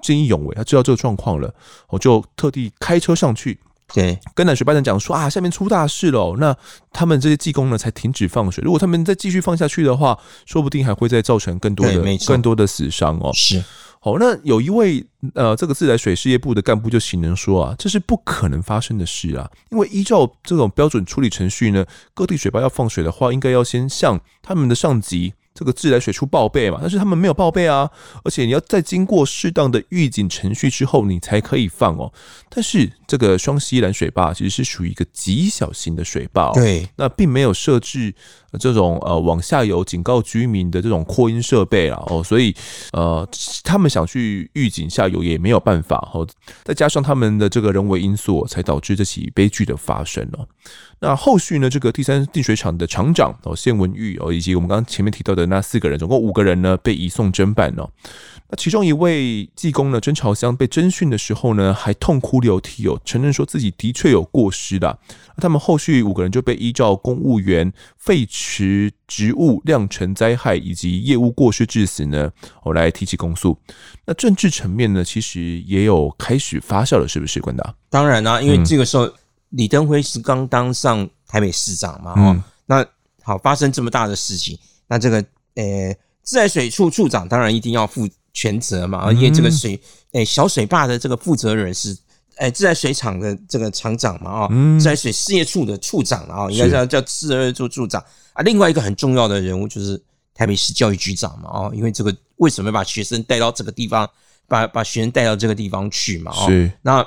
A: 见义勇为，他知道这个状况了，我就特地开车上去，对，跟南水班长讲说啊，下面出大事了。那他们这些技工呢，才停止放水。如果他们再继续放下去的话，说不定还会再造成更多的、更多的死伤哦。是。好，那有一位呃，这个自来水事业部的干部就形容说啊，这是不可能发生的事啊，因为依照这种标准处理程序呢，各地水坝要放水的话，应该要先向他们的上级。这个自来水处报备嘛，但是他们没有报备啊，而且你要再经过适当的预警程序之后，你才可以放哦。但是这个双溪蓝水坝其实是属于一个极小型的水坝，对，那并没有设置这种呃往下游警告居民的这种扩音设备啊，哦，所以呃他们想去预警下游也没有办法哦，再加上他们的这个人为因素，才导致这起悲剧的发生哦。那后续呢？这个第三净水厂的厂长哦，谢文玉哦，以及我们刚刚前面提到的那四个人，总共五个人呢，被移送侦办哦。那其中一位技工呢，曾朝香被侦讯的时候呢，还痛哭流涕哦，承认说自己的确有过失的。那他们后续五个人就被依照公务员废弛职务酿成灾害以及业务过失致死呢，哦来提起公诉。那政治层面呢，其实也有开始发酵了，是不是？冠达？
B: 当然啦、因为这个时候。嗯李登辉是刚当上台北市长嘛？哦、嗯，那好，发生这么大的事情，那这个呃，自来水处处长当然一定要负全责嘛。因为这个水，诶，小水坝的这个负责人是，诶，自来水厂的这个厂长嘛？啊，自来水事业处的处长啊，应该叫叫自来水处处长啊。另外一个很重要的人物就是台北市教育局长嘛？哦，因为这个为什么把学生带到这个地方，把把学生带到这个地方去嘛？哦，那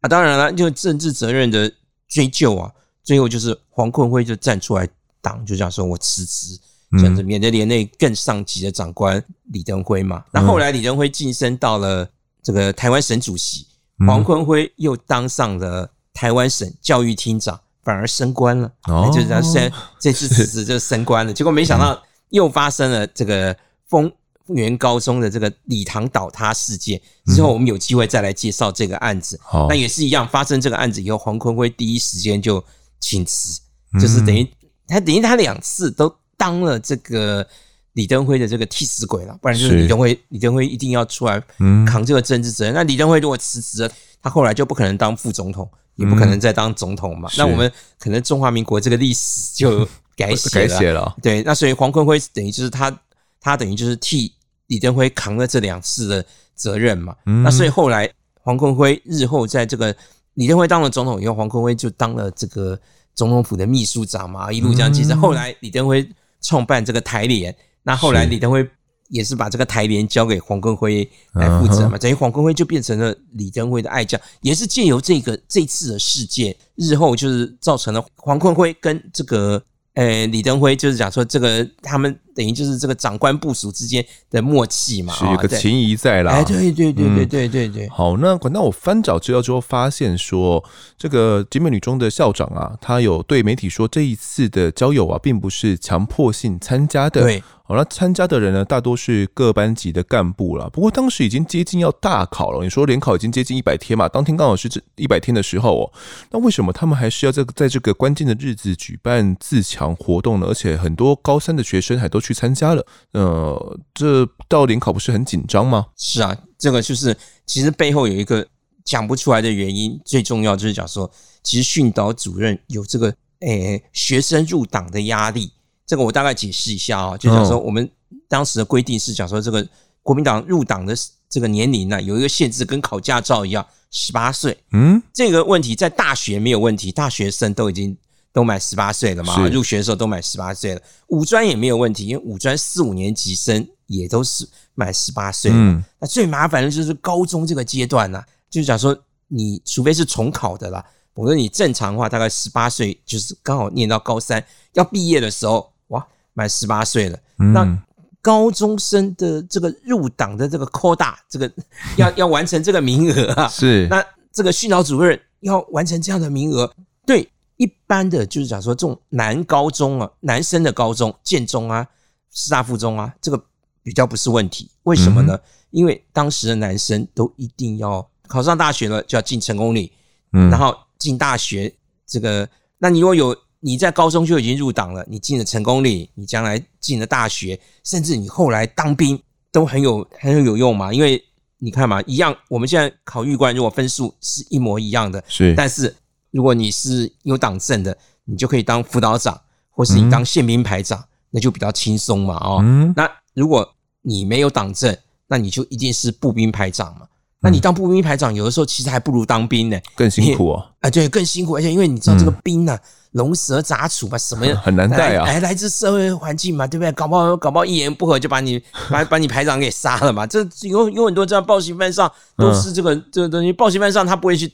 B: 啊，当然了，就政治责任的。追究啊，最后就是黄坤辉就站出来挡，就讲说我辞职，这样子免得连累更上级的长官李登辉嘛。那后来李登辉晋升到了这个台湾省主席，黄坤辉又当上了台湾省教育厅长，反而升官了。哦，就是他升这次辞职就升官了。结果没想到又发生了这个丰原高中的这个礼堂倒塌事件之后，我们有机会再来介绍这个案子。那也是一样，发生这个案子以后，黄坤辉第一时间就请辞，就是等于他等于他两次都当了这个李登辉的这个替死鬼了。不然就是李登辉，李登辉一定要出来扛这个政治责任。那李登辉如果辞职了，他后来就不可能当副总统，也不可能再当总统嘛。那我们可能中华民国这个历史就 改写了。改写了。对，那所以黄坤辉等于就是他，他等于就是替。李登辉扛了这两次的责任嘛，嗯、那所以后来黄坤辉日后在这个李登辉当了总统以后，黄坤辉就当了这个总统府的秘书长嘛，一路这样其实后来李登辉创办这个台联，那后来李登辉也是把这个台联交给黄坤辉来负责嘛，等于黄坤辉就变成了李登辉的爱将，也是借由这个这次的事件，日后就是造成了黄坤辉跟这个。呃，李登辉就是讲说，这个他们等于就是这个长官部署之间的默契嘛，
A: 是有个情谊在啦。
B: 哎，对对对对对对对。
A: 好，那管到我翻找资料之后，发现说，这个集美女中的校长啊，他有对媒体说，这一次的交友啊，并不是强迫性参加的。对。好，那参加的人呢，大多是各班级的干部了。不过当时已经接近要大考了，你说联考已经接近一百天嘛，当天刚好是这一百天的时候哦。那为什么他们还是要在在这个关键的日子举办自强活动呢？而且很多高三的学生还都去参加了。呃，这到联考不是很紧张吗？
B: 是啊，这个就是其实背后有一个讲不出来的原因。最重要就是讲说，其实训导主任有这个诶、欸、学生入党的压力。这个我大概解释一下啊，就讲说我们当时的规定是讲说，这个国民党入党的这个年龄呢，有一个限制，跟考驾照一样，十八岁。
A: 嗯，
B: 这个问题在大学没有问题，大学生都已经都满十八岁了嘛，入学的时候都满十八岁了。五专也没有问题，因为五专四五年级生也都是满十八岁。嗯，那最麻烦的就是高中这个阶段呢、啊，就是讲说，你除非是重考的啦，否则你正常的话，大概十八岁就是刚好念到高三要毕业的时候，哇，满十八岁了。嗯、那高中生的这个入党的这个 quota，这个 要要完成这个名额啊，
A: 是
B: 那这个训导主任要完成这样的名额，对一般的就是讲说这种男高中啊，男生的高中，建中啊、师大附中啊，这个比较不是问题。为什么呢？嗯、因为当时的男生都一定要考上大学了，就要进成功里，嗯，然后进大学，这个那你如果有。你在高中就已经入党了，你进了成功里，你将来进了大学，甚至你后来当兵都很有很有有用嘛。因为你看嘛，一样，我们现在考预官，如果分数是一模一样的，
A: 是，
B: 但是如果你是有党证的，你就可以当辅导长，或是你当宪兵排长，嗯、那就比较轻松嘛。哦，嗯、那如果你没有党证，那你就一定是步兵排长嘛。那你当步兵排长，有的时候其实还不如当兵呢，
A: 更辛苦哦。
B: 啊，对，更辛苦，而且因为你知道这个兵呢、啊。嗯龙蛇杂处嘛，什么
A: 很难带啊！
B: 来来自社会环境嘛，对不对？搞不好搞不好一言不合就把你 把把你排长给杀了嘛。这有有很多这样报信班上都是这个这个东西，报信班上他不会去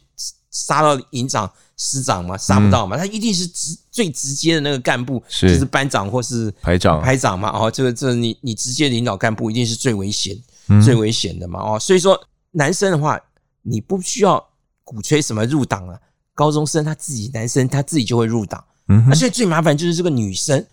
B: 杀到营长师长嘛，杀不到嘛，他一定是直最直接的那个干部，就是班长或是
A: 排长
B: 排长嘛。哦，这个这个你你直接领导干部一定是最危险最危险的嘛。哦，所以说男生的话，你不需要鼓吹什么入党啊。高中生他自己，男生他自己就会入党，而且最麻烦就是这个女生，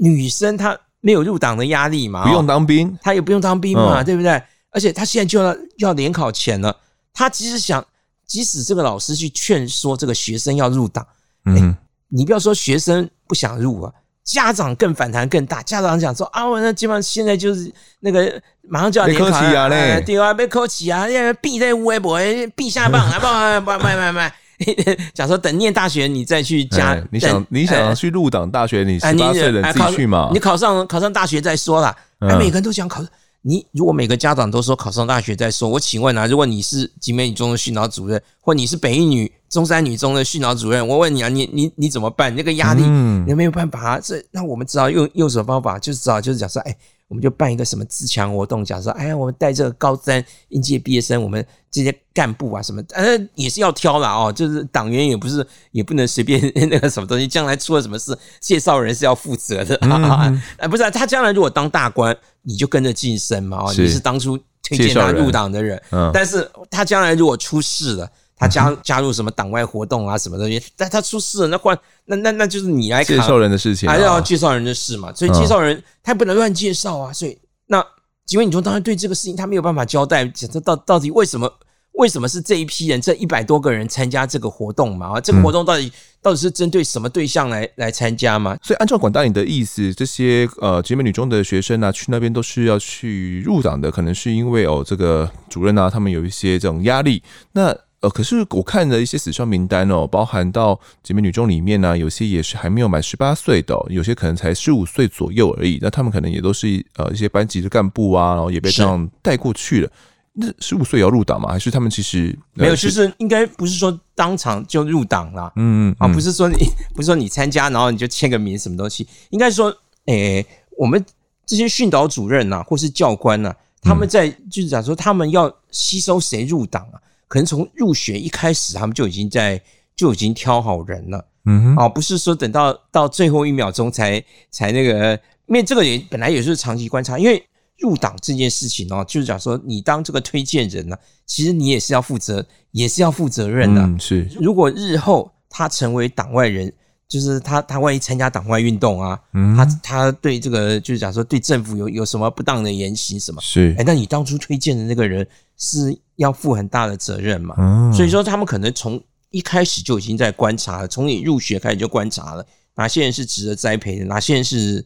B: 女生她没有入党的压力嘛，
A: 不用当兵，
B: 她也不用当兵嘛，对不对？而且她现在就要要联考前了，她其实想，即使这个老师去劝说这个学生要入党，嗯，你不要说学生不想入啊，家长更反弹更大，家长讲说啊，我那基本上现在就是那个马上就要联考了，对啊，被扣起啊，因为闭在微博，避下棒，不不不不不。假说等念大学，你再去加。
A: 你想你想去入党大学，你十八岁的自己去嘛？
B: 你考上考上大学再说啦。每个人都想考。你如果每个家长都说考上大学再说，我请问啊，如果你是集美女中的训导主任，或你是北一女中山女中的训导主任，我问你啊，你你你怎么办？那个压力，你没有办法。这那我们只好用用什么方法？就是只好就是讲说，哎。我们就办一个什么自强活动，假设哎呀，我们带这个高三应届毕业生，我们这些干部啊什么，呃，也是要挑了哦，就是党员也不是也不能随便那个什么东西，将来出了什么事，介绍人是要负责的，啊，不是、啊，他将来如果当大官，你就跟着晋升嘛，哦，你是当初推荐他入党的人，人。嗯、但是他将来如果出事了。他加加入什么党外活动啊，什么东西？但他出事了，那换那那那就是你来
A: 介绍人的事情，
B: 还是要介绍人的事嘛？所以介绍人他不能乱介绍啊。所以那几位，你说当然对这个事情他没有办法交代，讲这到到底为什么？为什么是这一批人，这一百多个人参加这个活动嘛？啊，这个活动到底到底是针对什么对象来来参加嘛？
A: 所以按照管大你的意思，这些呃集美女中的学生啊，去那边都是要去入党的，可能是因为哦这个主任啊，他们有一些这种压力。那呃，可是我看了一些死伤名单哦，包含到姐妹女中里面呢，有些也是还没有满十八岁的，有些可能才十五岁左右而已。那他们可能也都是呃一些班级的干部啊，然后也被这样带过去了。那十五岁也要入党吗？还是他们其实
B: 没有？就是应该不是说当场就入党啦，嗯啊，不是说你不是说你参加，然后你就签个名什么东西？应该说，诶，我们这些训导主任呐，或是教官呐，他们在就是讲说，他们要吸收谁入党啊？可能从入学一开始，他们就已经在就已经挑好人了，嗯哼，啊，不是说等到到最后一秒钟才才那个，因为这个也本来也是长期观察，因为入党这件事情哦，就是讲说你当这个推荐人呢，其实你也是要负责，也是要负责任的，
A: 是。
B: 如果日后他成为党外人。就是他，他万一参加党外运动啊，嗯、他他对这个就是讲说对政府有有什么不当的言行什么，
A: 是，
B: 哎，那你当初推荐的那个人是要负很大的责任嘛？嗯、所以说他们可能从一开始就已经在观察了，从你入学开始就观察了，哪些人是值得栽培的，哪些人是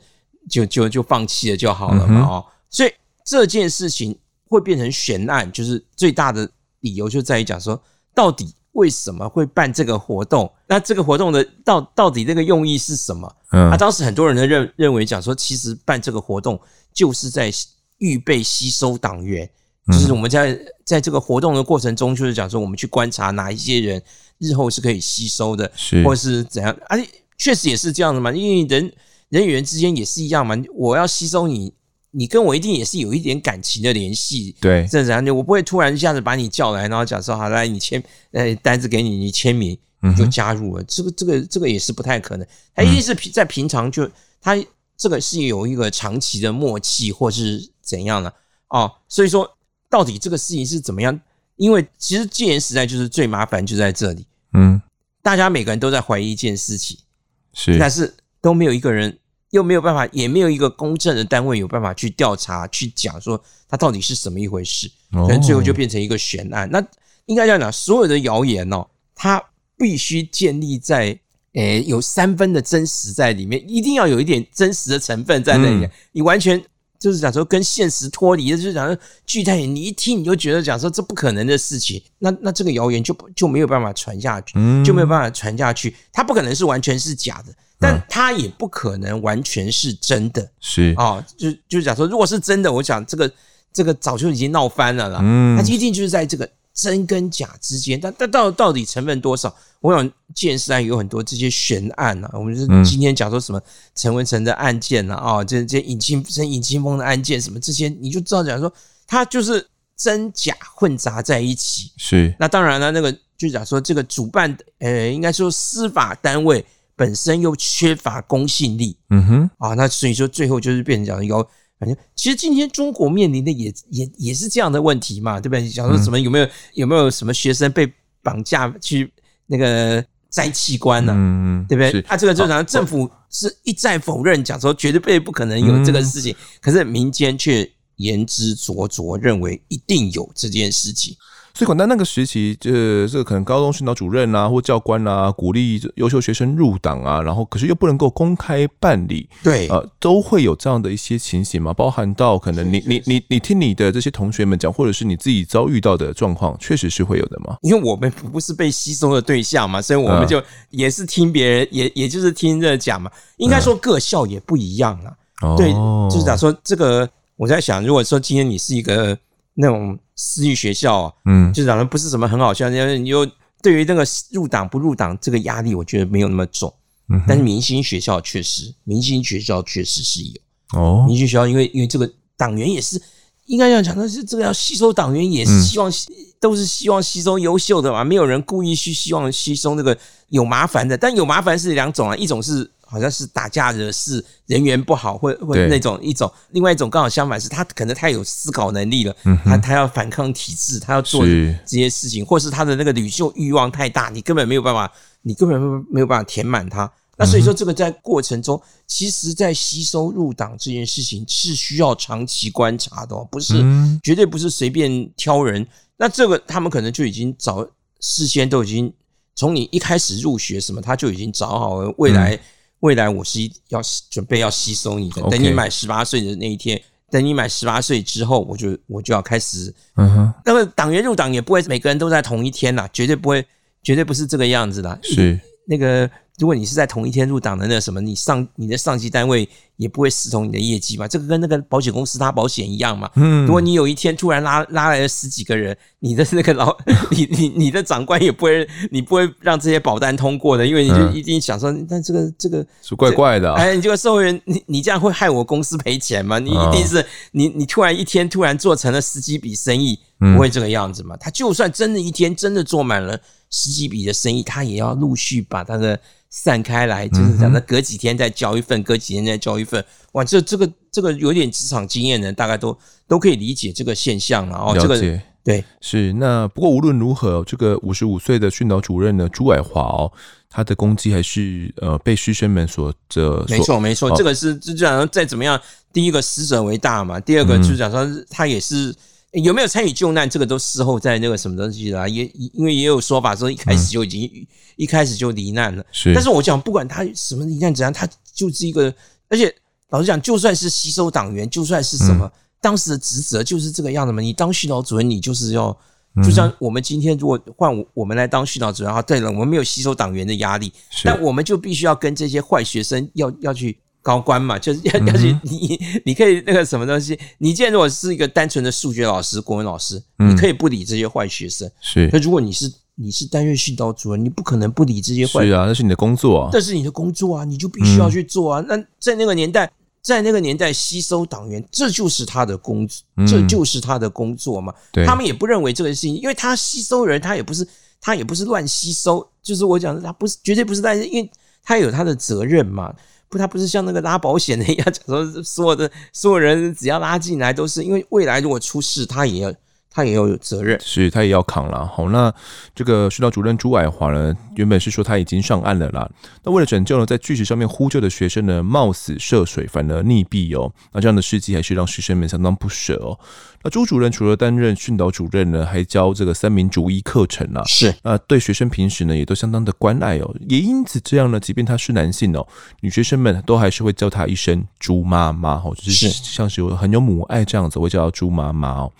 B: 就就就放弃了就好了嘛？哦、嗯，所以这件事情会变成悬案，就是最大的理由就在于讲说到底。为什么会办这个活动？那这个活动的到到底这个用意是什么？嗯，啊，当时很多人都认认为讲说，其实办这个活动就是在预备吸收党员，就是我们在在这个活动的过程中，就是讲说我们去观察哪一些人日后是可以吸收的，
A: 是
B: 或者是怎样，而且确实也是这样的嘛，因为人人与人之间也是一样嘛，我要吸收你。你跟我一定也是有一点感情的联系，
A: 对，
B: 这样就，我不会突然一下子把你叫来，然后讲说好来，你签，呃，单子给你，你签名你就加入了，嗯、这个这个这个也是不太可能。他一定是在平常就他这个是有一个长期的默契，或是怎样的哦。所以说，到底这个事情是怎么样？因为其实戒严时代就是最麻烦就在这里，嗯，大家每个人都在怀疑一件事情，
A: 是，
B: 但是都没有一个人。又没有办法，也没有一个公正的单位有办法去调查、去讲说它到底是什么一回事，可能最后就变成一个悬案。那应该这样讲，所有的谣言哦，它必须建立在诶有三分的真实在里面，一定要有一点真实的成分在那里面。你完全就是讲说跟现实脱离的，就是讲说巨太，你一听你就觉得讲说这不可能的事情，那那这个谣言就就没有办法传下去，就没有办法传下去，它不可能是完全是假的。但它也不可能完全是真的，
A: 是
B: 啊，就就是讲说，如果是真的，我想这个这个早就已经闹翻了啦。嗯，它一定就是在这个真跟假之间，但但到到底成分多少？我想鉴识案有很多这些悬案呐，我们是今天讲说什么陈文成的案件呐，啊，这这尹清陈、尹清峰的案件什么这些，你就知道讲说，他就是真假混杂在一起。
A: 是，
B: 那当然了，那个就讲说这个主办，呃，应该说司法单位。本身又缺乏公信力，嗯哼，啊，那所以说最后就是变成讲有，反正其实今天中国面临的也也也是这样的问题嘛，对不对？讲说什么有没有有没有什么学生被绑架去那个摘器官呢？嗯，对不对？他这个就讲政府是一再否认，讲说绝对不可能有这个事情，可是民间却言之凿凿，认为一定有这件事情。
A: 所以，管他那个时期，这这个可能高中训导主任啊，或教官啊，鼓励优秀学生入党啊，然后可是又不能够公开办理，
B: 对，
A: 呃，都会有这样的一些情形嘛。包含到可能你你你你听你的这些同学们讲，或者是你自己遭遇到的状况，确实是会有的嘛。
B: 因为我们不是被吸收的对象嘛，所以我们就也是听别人，也也就是听着讲嘛。应该说各校也不一样了，对，就是讲说这个，我在想，如果说今天你是一个。那种私立学校啊，嗯，就长得不是什么很好笑，因为你又对于那个入党不入党这个压力，我觉得没有那么重。嗯，但是明星学校确实，明星学校确实是有哦。明星学校因为因为这个党员也是应该要讲的是这个要吸收党员也是希望都是希望吸收优秀的嘛，没有人故意去希望吸收那个有麻烦的，但有麻烦是两种啊，一种是。好像是打架惹事，人缘不好，或或那种一种，另外一种刚好相反，是他可能太有思考能力了，他他要反抗体制，他要做这些事情，或是他的那个领袖欲望太大，你根本没有办法，你根本没有办法填满他。那所以说，这个在过程中，其实在吸收入党这件事情是需要长期观察的，不是绝对不是随便挑人。那这个他们可能就已经早事先都已经从你一开始入学什么，他就已经找好了未来。未来我是要准备要吸收你的，等你满十八岁的那一天，等你满十八岁之后，我就我就要开始。嗯哼，那么党员入党也不会每个人都在同一天啦，绝对不会，绝对不是这个样子的。
A: 是
B: 那个。如果你是在同一天入党的那什么，你上你的上级单位也不会视同你的业绩嘛？这个跟那个保险公司拉保险一样嘛？嗯，如果你有一天突然拉拉来了十几个人，你的那个老 你你你的长官也不会，你不会让这些保单通过的，因为你就一定想说，但这个这个
A: 是怪怪的。
B: 哎，你这个社会人，你你这样会害我公司赔钱吗？你一定是你你突然一天突然做成了十几笔生意，不会这个样子嘛？他就算真的一天真的做满了十几笔的生意，他也要陆续把他的。散开来，就是讲的隔几天再交一份，隔几天再交一份。哇，这这个这个有点职场经验的，大概都都可以理解这个现象了。哦，这个对
A: 是那不过无论如何，这个五十五岁的训导主任呢，朱爱华哦，他的攻击还是呃被师生们所这
B: 没错没错，哦、这个是就讲再怎么样，第一个死者为大嘛，第二个就是讲说他也是。有没有参与救难？这个都事后在那个什么东西啦，也因为也有说法说一开始就已经、嗯、一开始就罹难了。是，但是我讲不管他什么罹难怎样，他就是一个，而且老实讲，就算是吸收党员，就算是什么，嗯、当时的职责就是这个样子嘛。你当训导主任，你就是要，就像我们今天如果换我我们来当训导主任啊，对了，我们没有吸收党员的压力，但我们就必须要跟这些坏学生要要去高官嘛，就是要要去你你可以那个什么东西，你既然如果是一个单纯的数学老师、国文老师，你可以不理这些坏学生。
A: 是，
B: 那如果你是你是担任训导主任，你不可能不理这些坏。
A: 是啊，那是你的工作啊，
B: 那是你的工作啊，你就必须要去做啊。那在那个年代。在那个年代吸收党员，这就是他的工作，这就是他的工作嘛。
A: 对，
B: 他们也不认为这个事情，因为他吸收人，他也不是他也不是乱吸收，就是我讲的，他不是绝对不是乱，因为他有他的责任嘛。不，他不是像那个拉保险的一样，讲说所有的所有人只要拉进来都是因为未来如果出事，他也要。他也要有责任，
A: 是他也要扛了。好，那这个训导主任朱爱华呢，原本是说他已经上岸了啦。那为了拯救呢，在巨石上面呼救的学生呢，冒死涉水，反而溺毙哦。那这样的事迹还是让师生们相当不舍哦。那朱主任除了担任训导主任呢，还教这个三民主义课程啊。
B: 是
A: 啊，对学生平时呢也都相当的关爱哦。也因此这样呢，即便他是男性哦，女学生们都还是会叫他一声朱妈妈哦，就是像是有很有母爱这样子，会叫他朱妈妈哦。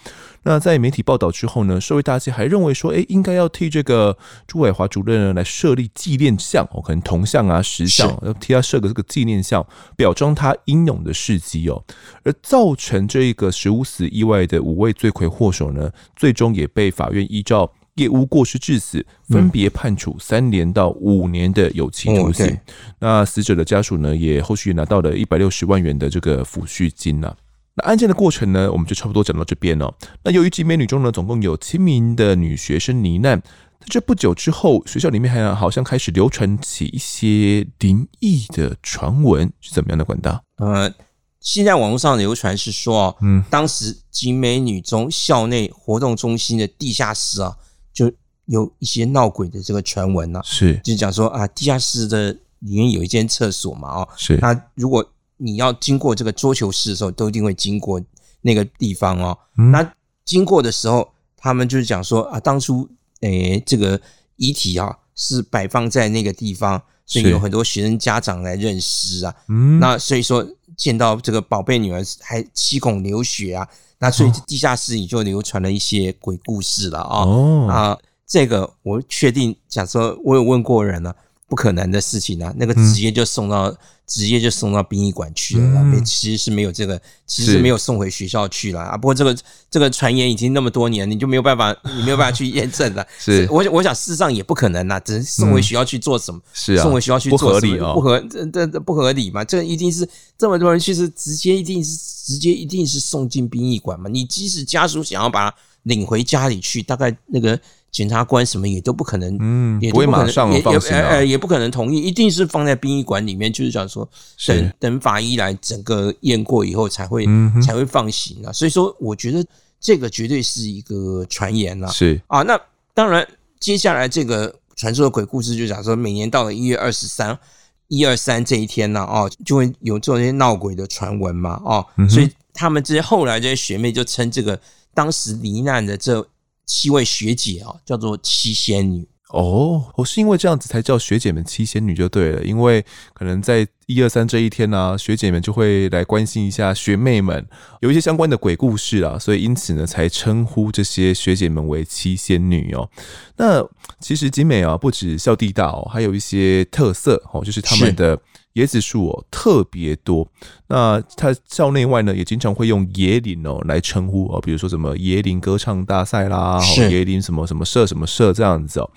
A: 那在媒体报道之后呢，社会大气还认为说，诶，应该要替这个朱伟华主任呢来设立纪念像哦，可能铜像啊、石像，要替他设个这个纪念像，表彰他英勇的事迹哦。而造成这一个十五死意外的五位罪魁祸首呢，最终也被法院依照业务过失致死，分别判处三年到五年的有期徒刑。那死者的家属呢，也后续拿到了一百六十万元的这个抚恤金呐。那案件的过程呢，我们就差不多讲到这边了。那由于集美女中呢，总共有七名的女学生罹难，在这不久之后，学校里面还好像开始流传起一些灵异的传闻，是怎么样的管道？
B: 呃，现在网络上流传是说，嗯，当时集美女中校内活动中心的地下室啊，就有一些闹鬼的这个传闻呢，
A: 是，
B: 就讲说啊，地下室的里面有一间厕所嘛，哦，
A: 是，
B: 那如果你要经过这个桌球室的时候，都一定会经过那个地方哦。嗯、那经过的时候，他们就是讲说啊，当初诶、欸，这个遗体啊是摆放在那个地方，所以有很多学生家长来认尸啊。嗯，那所以说见到这个宝贝女儿还七孔流血啊，那所以地下室里就流传了一些鬼故事了啊。哦，啊，这个我确定，假设我有问过人了、啊。不可能的事情啊！那个直接就送到，嗯、直接就送到殡仪馆去了。嗯、其实是没有这个，其实是没有送回学校去了啊。不过这个这个传言已经那么多年，你就没有办法，你没有办法去验证了。
A: 是，
B: 我我想事实上也不可能啦，只是送回学校去做什么？
A: 是啊，
B: 送回学校去做什么？不合理
A: 哦，
B: 不合这这这不合理嘛？这一定是这么多人去，是直接一定是直接一定是送进殡仪馆嘛？你即使家属想要把他领回家里去，大概那个。检察官什么也都不可能，嗯，也不会马上放心，呃，也不可能同意，一定是放在殡仪馆里面，就是讲说，等等法医来整个验过以后才会才会放行啊。所以说，我觉得这个绝对是一个传言了，
A: 是
B: 啊。那当然，接下来这个传说的鬼故事就讲说，每年到了一月二十三、一二三这一天呢，哦，就会有这些闹鬼的传闻嘛，哦，所以他们这些后来这些学妹就称这个当时罹难的这。七位学姐啊，叫做七仙女
A: 哦，我是因为这样子才叫学姐们七仙女就对了，因为可能在一二三这一天呢、啊，学姐们就会来关心一下学妹们，有一些相关的鬼故事啊，所以因此呢，才称呼这些学姐们为七仙女哦。那其实集美啊，不止校地大哦，还有一些特色哦，就是他们的。椰子树哦特别多，那它校内外呢也经常会用椰林哦来称呼哦，比如说什么椰林歌唱大赛啦，椰林什么什么社什么社这样子哦。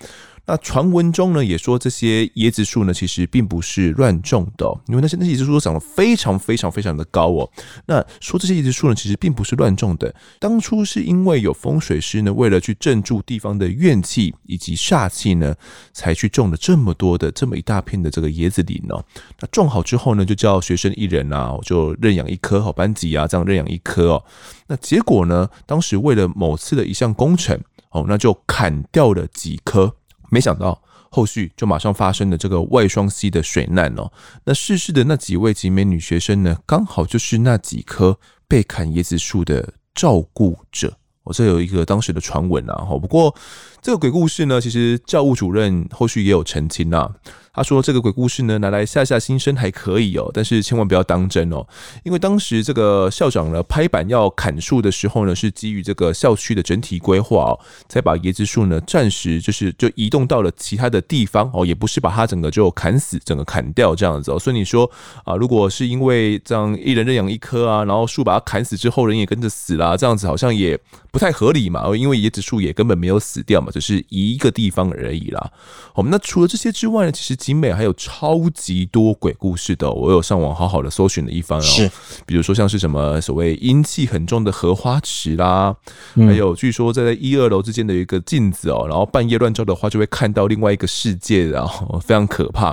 A: 那传闻中呢，也说这些椰子树呢，其实并不是乱种的，因为那些那些椰子树都长得非常非常非常的高哦。那说这些椰子树呢，其实并不是乱种的，当初是因为有风水师呢，为了去镇住地方的怨气以及煞气呢，才去种了这么多的这么一大片的这个椰子林哦。那种好之后呢，就叫学生一人啊，就认养一棵好班级啊，这样认养一棵哦。那结果呢，当时为了某次的一项工程哦，那就砍掉了几棵。没想到后续就马上发生了这个外双溪的水难哦。那逝世的那几位集美女学生呢，刚好就是那几棵被砍椰子树的照顾者。我这有一个当时的传闻啊。不过这个鬼故事呢，其实教务主任后续也有澄清啊。他说这个鬼故事呢，拿来吓吓新生还可以哦，但是千万不要当真哦，因为当时这个校长呢拍板要砍树的时候呢，是基于这个校区的整体规划哦，才把椰子树呢暂时就是就移动到了其他的地方哦，也不是把它整个就砍死，整个砍掉这样子哦。所以你说啊，如果是因为这样一人认养一棵啊，然后树把它砍死之后，人也跟着死了，这样子好像也不太合理嘛。因为椰子树也根本没有死掉嘛，只是一个地方而已啦。好，那除了这些之外呢，其实景美还有超级多鬼故事的。我有上网好好的搜寻了一番哦，是，比如说像是什么所谓阴气很重的荷花池啦，还有据说在一二楼之间的一个镜子哦，然后半夜乱照的话就会看到另外一个世界，然 后非常可怕。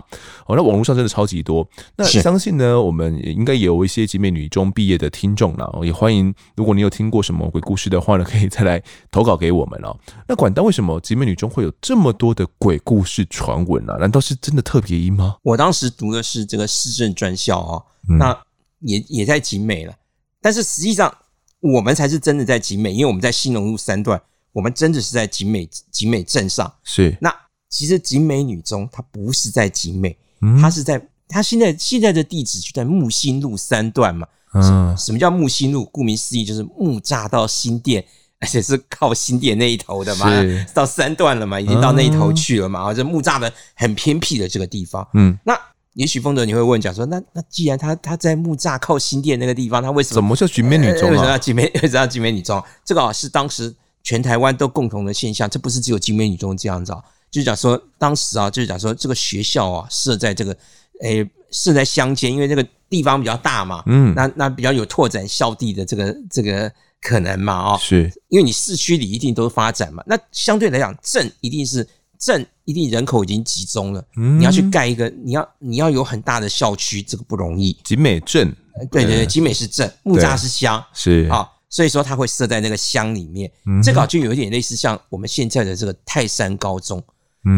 A: 哦，那网络上真的超级多。那相信呢，我们也应该也有一些集美女中毕业的听众了，也欢迎，如果你有听过什么鬼故事的话呢，可以再来投稿给我们哦。那管道为什么集美女中会有这么多的鬼故事传闻呢？难道是真的特别音吗？
B: 我当时读的是这个市政专校啊，那也也在景美了，但是实际上我们才是真的在景美，因为我们在新农路三段，我们真的是在景美景美镇上。
A: 是，
B: 那其实景美女中它不是在景美，它是在它现在现在的地址就在木星路三段嘛。嗯，什么叫木星路？顾名思义就是木栅到新店。而且是靠新店那一头的嘛，到三段了嘛，已经到那一头去了嘛。啊，这木栅的很偏僻的这个地方。嗯，那也许丰德你会问讲说，那那既然他他在木栅靠新店那个地方，他为什么
A: 怎么叫景美女中啊？
B: 为什么要景美？为什么要景美女中？这个啊是当时全台湾都共同的现象，这不是只有景美女中这样子啊。就是讲说当时啊，就是讲说这个学校啊设在这个诶设在乡间，因为这个地方比较大嘛。嗯，那那比较有拓展校地的这个这个。可能嘛？哦，
A: 是
B: 因为你市区里一定都是发展嘛。那相对来讲，镇一定是镇，一定人口已经集中了。嗯，你要去盖一个，你要你要有很大的校区，这个不容易。
A: 集美镇，
B: 对对对，集美是镇，木栅是乡，
A: 是
B: 啊，所以说它会设在那个乡里面。这个就有一点类似像我们现在的这个泰山高中。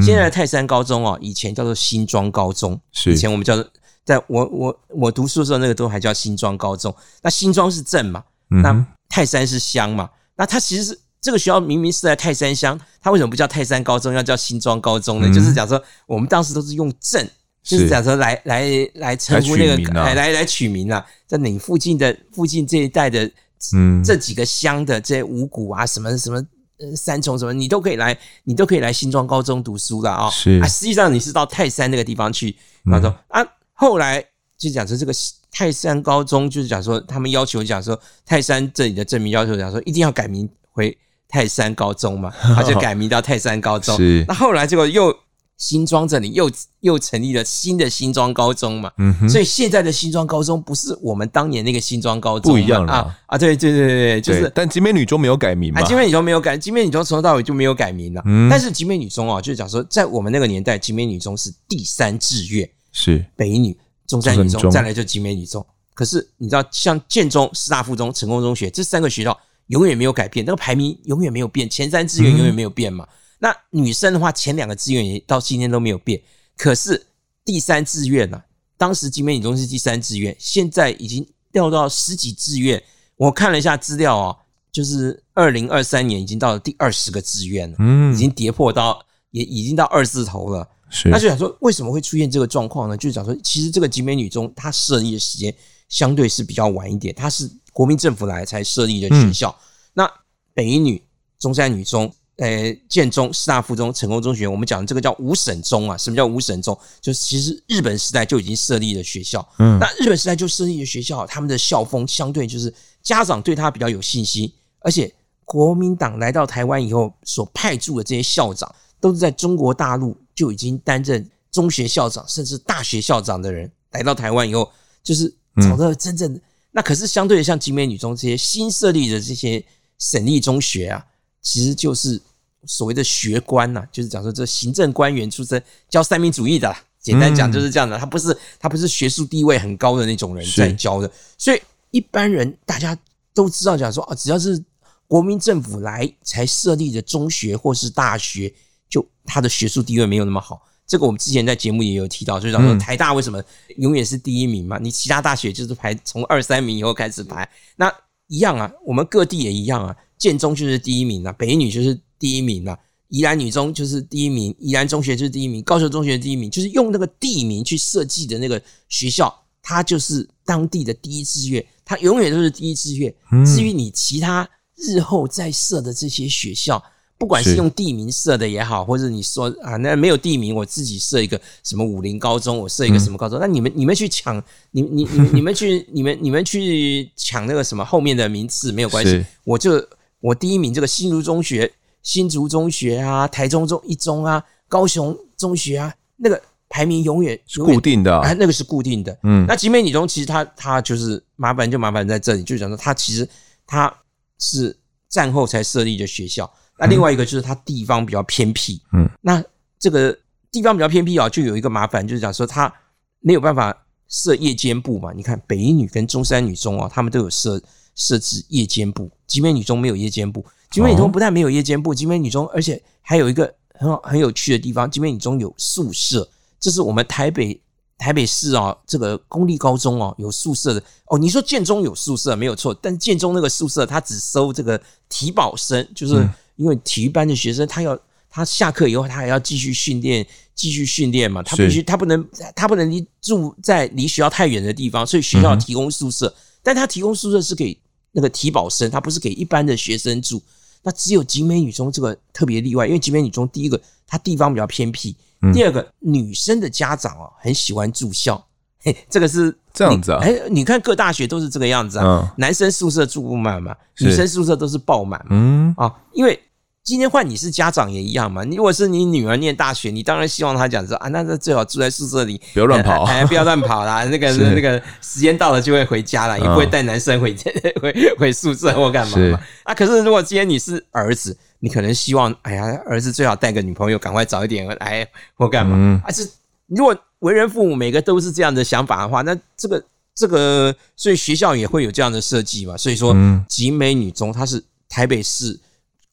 B: 现在的泰山高中哦，以前叫做新庄高中，是以前我们叫做，在我我我读书的时候，那个都还叫新庄高中。那新庄是镇嘛？那泰山是乡嘛？那它其实是这个学校明明是在泰山乡，它为什么不叫泰山高中，要叫新庄高中呢？嗯、就是讲说，我们当时都是用镇，就是讲说来来来称呼那个来来来取名啊，在你附近的附近这一带的，嗯，这几个乡的这些五谷啊，什么什么呃三重什么，你都可以来，你都可以来新庄高中读书了啊、哦。是啊，实际上你是到泰山那个地方去，他说、嗯、啊，后来就讲说这个。泰山高中就是讲说，他们要求讲说，泰山这里的证明要求讲说，一定要改名回泰山高中嘛，他就改名到泰山高中。是，那后来结果又新庄这里又又成立了新的新庄高中嘛，嗯哼，所以现在的新庄高中不是我们当年那个新庄高中，
A: 不一样了
B: 啊啊！对对对对，就是，
A: 但集美女中没有改名嘛，
B: 集美女中没有改，集美女中从头到尾就没有改名了。嗯，但是集美女中啊，就是讲说，在我们那个年代，集美女中是第三志愿，是北女。中山女中，再来就集美女中。可是你知道，像建中、师大附中、成功中学这三个学校永远没有改变，那个排名永远没有变，前三志愿永远没有变嘛。嗯、那女生的话，前两个志愿也到今天都没有变。可是第三志愿呢？当时集美女中是第三志愿，现在已经掉到十几志愿。我看了一下资料哦，就是二零二三年已经到了第二十个志愿了，嗯，已经跌破到也已经到二字头了。是，那就想说，为什么会出现这个状况呢？就是讲说，其实这个集美女中它设立的时间相对是比较晚一点，它是国民政府来才设立的学校。嗯、那北一女、中山女中、呃建中、师大附中、成功中学，我们讲的这个叫五省中啊。什么叫五省中？就是其实日本时代就已经设立了学校。嗯，那日本时代就设立的学校，他们的校风相对就是家长对他比较有信心，而且国民党来到台湾以后所派驻的这些校长，都是在中国大陆。就已经担任中学校长甚至大学校长的人来到台湾以后，就是找到了真正的。那可是相对的，像集美女中这些新设立的这些省立中学啊，其实就是所谓的学官呐，就是讲说这行政官员出身，教三民主义的。简单讲就是这样的，他不是他不是学术地位很高的那种人在教的，所以一般人大家都知道讲说啊，只要是国民政府来才设立的中学或是大学。就他的学术地位没有那么好，这个我们之前在节目也有提到，就是讲说台大为什么永远是第一名嘛？你其他大学就是排从二三名以后开始排，那一样啊，我们各地也一样啊，建中就是第一名啊，北女就是第一名啊，宜兰女中就是第一名，宜兰中学就是第一名，高雄中学第一名，就是用那个地名去设计的那个学校，它就是当地的第一志愿，它永远都是第一志愿。至于你其他日后再设的这些学校，不管是用地名设的也好，或者你说啊，那没有地名，我自己设一个什么武林高中，我设一个什么高中，那你们你们去抢，你你你你们去你们你们去抢那个什么后面的名次没有关系，我就我第一名这个新竹中学。新竹中学啊，台中中一中啊，高雄中学啊，那个排名永远
A: 是固定的
B: 啊，那个是固定的。嗯，那集美女中其实它它就是麻烦就麻烦在这里，就讲说它其实它是战后才设立的学校。那另外一个就是它地方比较偏僻。嗯，那这个地方比较偏僻啊，就有一个麻烦，就是讲说它没有办法设夜间部嘛。你看北一女跟中山女中啊，他们都有设设置夜间部，景美女中没有夜间部。景美女中不但没有夜间部，景美女中而且还有一个很好很有趣的地方，景美女中有宿舍，这是我们台北台北市啊这个公立高中哦有宿舍的哦。你说建中有宿舍没有错，但建中那个宿舍它只收这个体保生，就是因为体育班的学生他要他下课以后他还要继续训练继续训练嘛，他必须他不能他不能离住在离学校太远的地方，所以学校提供宿舍，但他提供宿舍是给那个体保生，他不是给一般的学生住。那只有景美女中这个特别例外，因为景美女中第一个它地方比较偏僻，第二个女生的家长哦很喜欢住校，嘿，这个是
A: 这样子啊，
B: 哎，你看各大学都是这个样子啊，男生宿舍住不满嘛，女生宿舍都是爆满，嗯。啊，因为。今天换你是家长也一样嘛？如果是你女儿念大学，你当然希望她讲说啊，那这最好住在宿舍里，
A: 不要乱跑，
B: 哎，不要乱跑啦。那个那个时间到了就会回家了，也不会带男生回 回回宿舍或干嘛嘛。啊，可是如果今天你是儿子，你可能希望，哎呀，儿子最好带个女朋友，赶快早一点来或干嘛。啊，是如果为人父母每个都是这样的想法的话，那这个这个，所以学校也会有这样的设计嘛。所以说，集美女中它是台北市。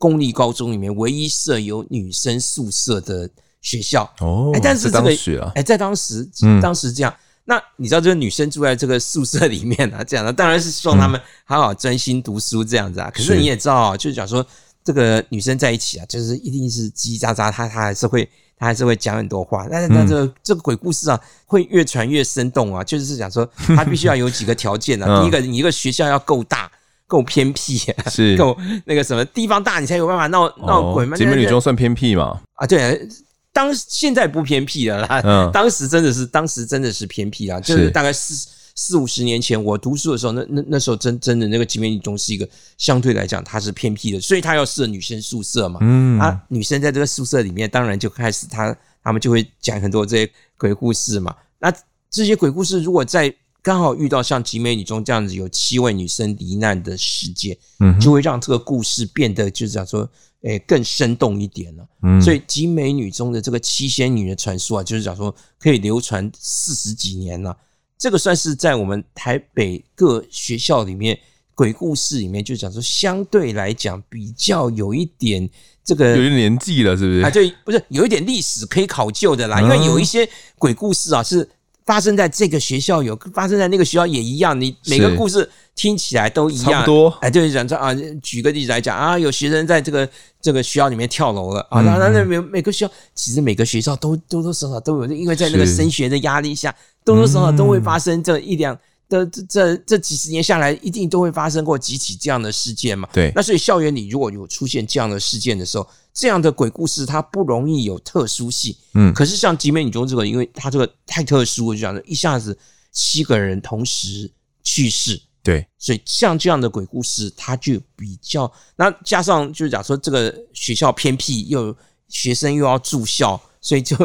B: 公立高中里面唯一设有女生宿舍的学校哦，哎，但是这个哎，在当时，当时这样，那你知道这个女生住在这个宿舍里面啊，这样的当然是希望他们好好专心读书这样子啊。可是你也知道啊，就是讲说这个女生在一起啊，就是一定是叽叽喳喳，她她还是会她还是会讲很多话。但是那这个这个鬼故事啊，会越传越生动啊，就是讲说她必须要有几个条件啊。第一个，你一个学校要够大。够偏僻，是 够那个什么地方大，你才有办法闹闹鬼嘛。
A: 集美女中算偏僻吗？
B: 啊，对，当现在不偏僻了啦。嗯，当时真的是，当时真的是偏僻啊。就是大概四四五十年前，我读书的时候，那那那时候真真的那个集美女中是一个相对来讲它是偏僻的，所以它要设女生宿舍嘛。嗯，啊，女生在这个宿舍里面，当然就开始她他们就会讲很多这些鬼故事嘛。那这些鬼故事如果在刚好遇到像集美女中这样子有七位女生罹难的事件，嗯，就会让这个故事变得就是讲说，诶，更生动一点了。嗯，所以集美女中的这个七仙女的传说啊，就是讲说可以流传四十几年了。这个算是在我们台北各学校里面鬼故事里面，就是讲说相对来讲比较有一点这个
A: 有一点年纪了，是不是？
B: 啊，对，不是有一点历史可以考究的啦。因为有一些鬼故事啊是。发生在这个学校有，发生在那个学校也一样。你每个故事听起来都一样，差不多。哎，就是讲这啊，举个例子来讲啊，有学生在这个这个学校里面跳楼了啊。那那那每每个学校，其实每个学校都多多少少都有，因为在那个升学的压力下，多多少少都会发生这一两的这这这几十年下来，一定都会发生过几起这样的事件嘛。
A: 对。
B: 那所以校园里如果有出现这样的事件的时候，这样的鬼故事它不容易有特殊性，嗯，可是像景美女中这个，因为它这个太特殊了，就讲一下子七个人同时去世，
A: 对，
B: 所以像这样的鬼故事，它就比较，那加上就是讲说这个学校偏僻，又学生又要住校，所以就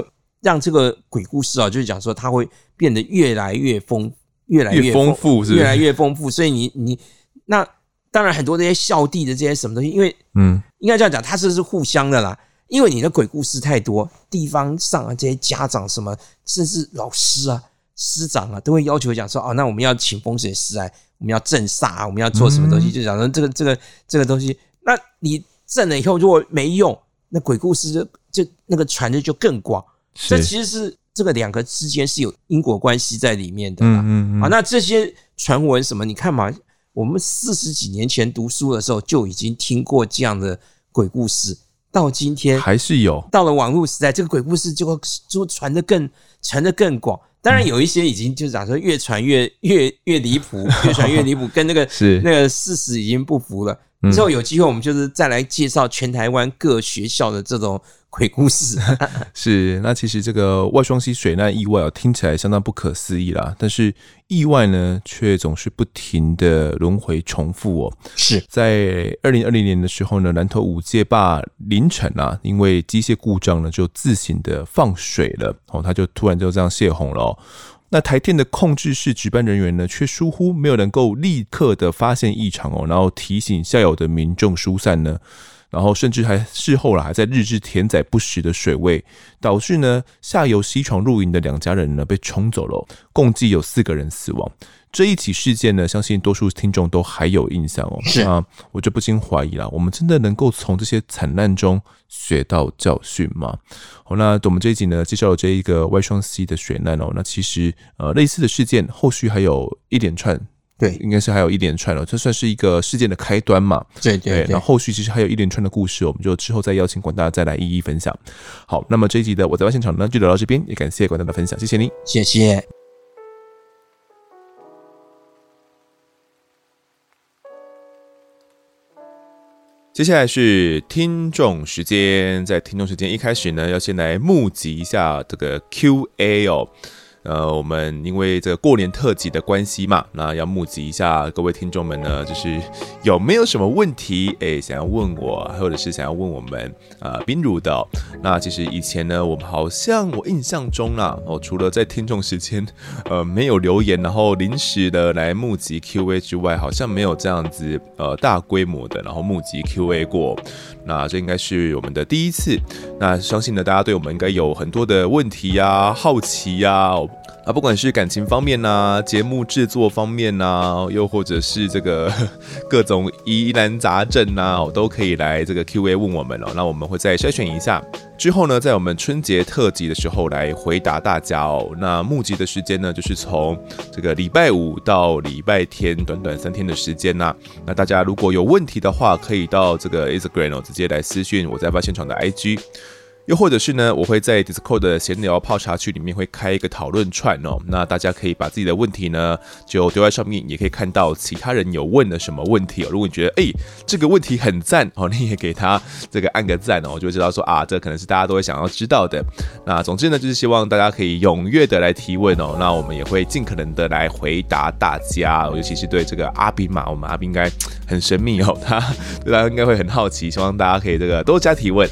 B: 让这个鬼故事啊，就是讲说它会变得越来越丰，越来越丰富，是？越来越丰富，所以你你那。当然，很多这些校地的这些什么东西，因为嗯，应该这样讲，它是是互相的啦。因为你的鬼故事太多，地方上啊这些家长什么，甚至老师啊、师长啊，都会要求讲说，哦，那我们要请风水师来，我们要镇煞啊，我们要做什么东西，就讲说这个这个这个东西。那你镇了以后，如果没用，那鬼故事就就那个传的就更广。这其实是这个两个之间是有因果关系在里面的啦。嗯嗯。啊，那这些传闻什么，你看嘛。我们四十几年前读书的时候就已经听过这样的鬼故事，到今天
A: 还是有。
B: 到了网络时代，这个鬼故事就会就传的更传的更广。当然有一些已经就是讲说越传越越越离谱，越传越离谱，跟那个是那个事实已经不符了。之后有机会我们就是再来介绍全台湾各学校的这种。鬼故事
A: 是，那其实这个外双溪水难意外啊，听起来相当不可思议啦。但是意外呢，却总是不停的轮回重复哦。
B: 是
A: 在二零二零年的时候呢，南投五界坝凌晨啊，因为机械故障呢，就自行的放水了哦，他就突然就这样泄洪了哦。那台电的控制室值班人员呢，却疏忽没有能够立刻的发现异常哦，然后提醒下游的民众疏散呢。然后甚至还事后了，还在日志填载不实的水位，导致呢下游溪床露营的两家人呢被冲走了，共计有四个人死亡。这一起事件呢，相信多数听众都还有印象哦。
B: 是啊，
A: 我就不禁怀疑了，我们真的能够从这些惨难中学到教训吗？好，那我们这一集呢介绍了这一个外双 C 的水难哦，那其实呃类似的事件后续还有一连串。
B: 对，
A: 应该是还有一连串了，这算是一个事件的开端嘛？
B: 对对对，
A: 对。然后后续其实还有一连串的故事，我们就之后再邀请广大再来一一分享。好，那么这一集的我在外现场呢就聊到这边，也感谢广大的分享，谢谢您，
B: 谢谢。
A: 接下来是听众时间，在听众时间一开始呢，要先来募集一下这个 Q&A 哦。呃，我们因为这个过年特辑的关系嘛，那要募集一下各位听众们呢，就是有没有什么问题，哎，想要问我，或者是想要问我们啊，彬如的。那其实以前呢，我们好像我印象中啦，哦，除了在听众时间，呃，没有留言，然后临时的来募集 Q&A 之外，好像没有这样子呃大规模的，然后募集 Q&A 过。那这应该是我们的第一次。那相信呢，大家对我们应该有很多的问题呀、好奇呀。啊不管是感情方面呐、啊，节目制作方面呐、啊，又或者是这个 各种疑难杂症呐、啊，都可以来这个 Q&A 问我们哦。那我们会再筛选一下，之后呢，在我们春节特辑的时候来回答大家哦。那募集的时间呢，就是从这个礼拜五到礼拜天，短短三天的时间呐、啊。那大家如果有问题的话，可以到这个 Instagram 哦，直接来私讯我在发现场的 IG。又或者是呢，我会在 Discord 的闲聊泡茶区里面会开一个讨论串哦，那大家可以把自己的问题呢就丢在上面，也可以看到其他人有问的什么问题哦。如果你觉得哎、这个问题很赞哦，你也给他这个按个赞哦，我就会知道说啊，这可能是大家都会想要知道的。那总之呢，就是希望大家可以踊跃的来提问哦，那我们也会尽可能的来回答大家，尤其是对这个阿彬嘛，我们阿斌应该很神秘哦，他 大家应该会很好奇，希望大家可以这个多加提问。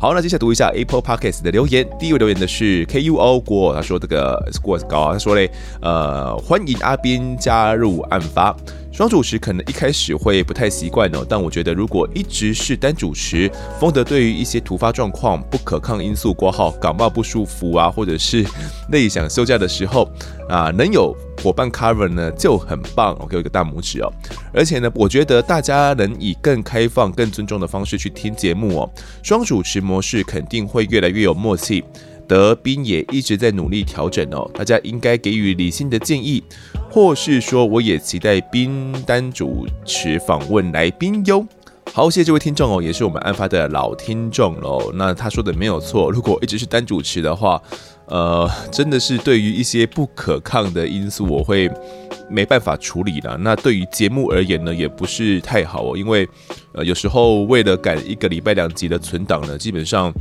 A: 好，那接下来读一下 Apple Podcast 的留言。第一位留言的是 KUO 郭，他说这个 score 高，他说嘞，呃，欢迎阿斌加入案发。双主持可能一开始会不太习惯哦，但我觉得如果一直是单主持，丰德对于一些突发状况、不可抗因素挂号、感冒不舒服啊，或者是内想休假的时候啊，能有伙伴 cover 呢就很棒，我给我一个大拇指哦。而且呢，我觉得大家能以更开放、更尊重的方式去听节目哦，双主持模式肯定会越来越有默契。德斌也一直在努力调整哦，大家应该给予理性的建议，或是说，我也期待斌单主持访问来宾哟。好，谢谢这位听众哦，也是我们案发的老听众喽。那他说的没有错，如果一直是单主持的话，呃，真的是对于一些不可抗的因素，我会没办法处理了。那对于节目而言呢，也不是太好哦，因为呃，有时候为了赶一个礼拜两集的存档呢，基本上。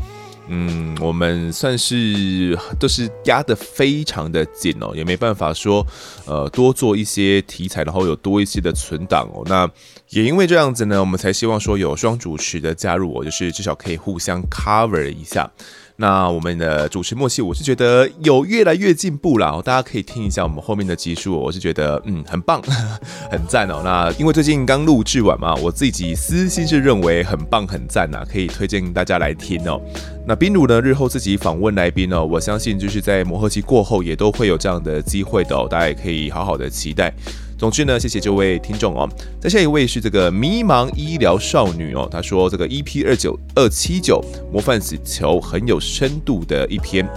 A: 嗯，我们算是都是压得非常的紧哦，也没办法说，呃，多做一些题材，然后有多一些的存档哦。那也因为这样子呢，我们才希望说有双主持的加入，我就是至少可以互相 cover 一下。那我们的主持默契，我是觉得有越来越进步了。大家可以听一下我们后面的集数，我是觉得嗯很棒，很赞哦。那因为最近刚录制完嘛，我自己私心是认为很棒很赞呐，可以推荐大家来听哦。那彬如呢，日后自己访问来宾哦，我相信就是在磨合期过后也都会有这样的机会的哦，大家也可以好好的期待。总之呢，谢谢这位听众哦。再下一位是这个迷茫医疗少女哦，她说这个 EP 二九二七九模范死囚很有深度的一篇，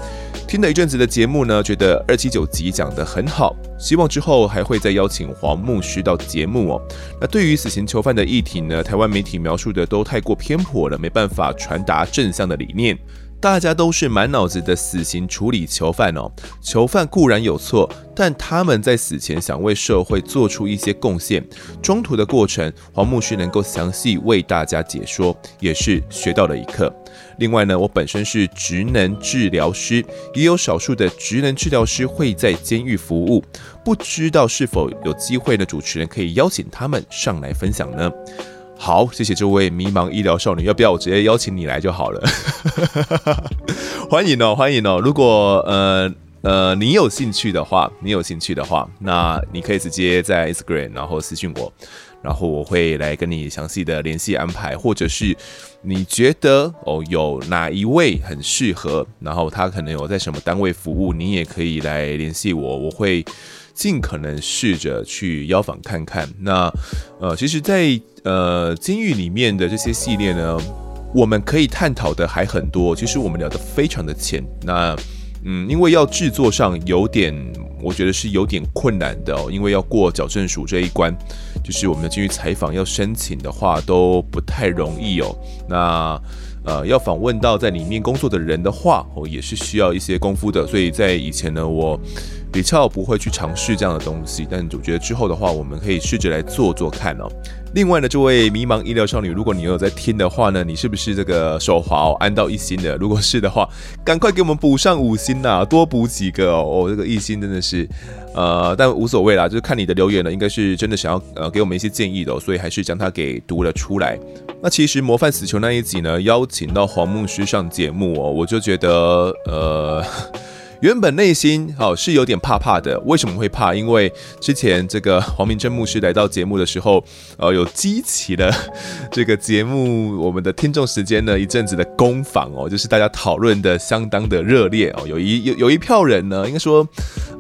A: 听了一阵子的节目呢，觉得二七九集讲得很好，希望之后还会再邀请黄牧师到节目哦。那对于死刑囚犯的议题呢，台湾媒体描述的都太过偏颇了，没办法传达正向的理念。大家都是满脑子的死刑处理囚犯哦，囚犯固然有错，但他们在死前想为社会做出一些贡献，中途的过程，黄牧师能够详细为大家解说，也是学到了一课。另外呢，我本身是职能治疗师，也有少数的职能治疗师会在监狱服务，不知道是否有机会的主持人可以邀请他们上来分享呢？好，谢谢这位迷茫医疗少女，要不要我直接邀请你来就好了？欢迎哦，欢迎哦！如果呃呃你有兴趣的话，你有兴趣的话，那你可以直接在 Instagram 然后私信我，然后我会来跟你详细的联系安排，或者是你觉得哦有哪一位很适合，然后他可能有在什么单位服务，你也可以来联系我，我会。尽可能试着去邀访看看。那呃，其实在，呃监狱里面的这些系列呢，我们可以探讨的还很多。其实我们聊得非常的浅。那嗯，因为要制作上有点，我觉得是有点困难的哦。因为要过矫正署这一关，就是我们的监狱采访要申请的话都不太容易哦。那呃，要访问到在里面工作的人的话，哦，也是需要一些功夫的。所以在以前呢，我。比较不会去尝试这样的东西，但我觉得之后的话，我们可以试着来做做看哦。另外呢，这位迷茫医疗少女，如果你有在听的话呢，你是不是这个手滑哦，按到一星的？如果是的话，赶快给我们补上五星呐，多补几个哦。这个一星真的是，呃，但无所谓啦，就是看你的留言了，应该是真的想要呃给我们一些建议的哦，所以还是将它给读了出来。那其实模范死囚那一集呢，邀请到黄牧师上节目哦，我就觉得呃。原本内心哦是有点怕怕的，为什么会怕？因为之前这个黄明真牧师来到节目的时候，呃，有激起了这个节目我们的听众时间呢一阵子的攻防哦，就是大家讨论的相当的热烈哦，有一有有一票人呢，应该说，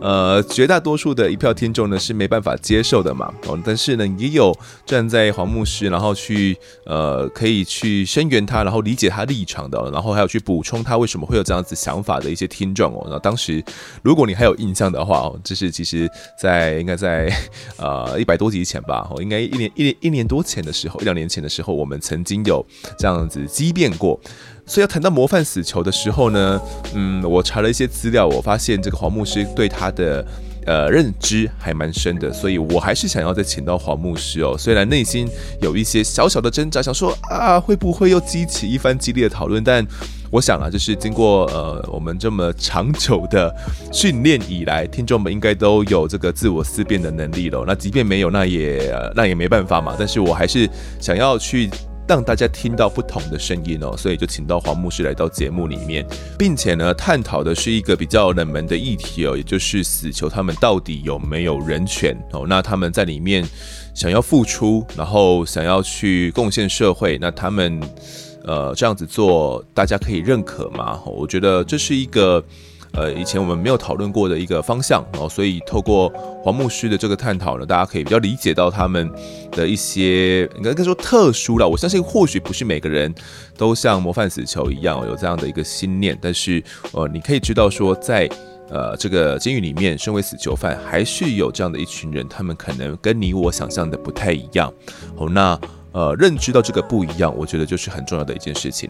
A: 呃，绝大多数的一票听众呢是没办法接受的嘛哦，但是呢也有站在黄牧师，然后去呃可以去声援他，然后理解他立场的，然后还有去补充他为什么会有这样子想法的一些听众哦，那当。当时，如果你还有印象的话哦，这是其实在应该在 呃一百多集前吧，哦，应该一年一年一年多前的时候，一两年前的时候，我们曾经有这样子激辩过。所以要谈到模范死囚的时候呢，嗯，我查了一些资料，我发现这个黄牧师对他的。呃，认知还蛮深的，所以我还是想要再请到黄牧师哦。虽然内心有一些小小的挣扎，想说啊，会不会又激起一番激烈的讨论？但我想啊，就是经过呃我们这么长久的训练以来，听众们应该都有这个自我思辨的能力了。那即便没有，那也那也没办法嘛。但是我还是想要去。让大家听到不同的声音哦，所以就请到黄牧师来到节目里面，并且呢，探讨的是一个比较冷门的议题哦，也就是死囚他们到底有没有人权哦？那他们在里面想要付出，然后想要去贡献社会，那他们呃这样子做，大家可以认可吗？我觉得这是一个。呃，以前我们没有讨论过的一个方向哦，所以透过黄牧师的这个探讨呢，大家可以比较理解到他们的一些应该说特殊了。我相信或许不是每个人都像模范死囚一样有这样的一个心念，但是呃，你可以知道说，在呃这个监狱里面，身为死囚犯，还是有这样的一群人，他们可能跟你我想象的不太一样哦。那。呃，认知到这个不一样，我觉得就是很重要的一件事情。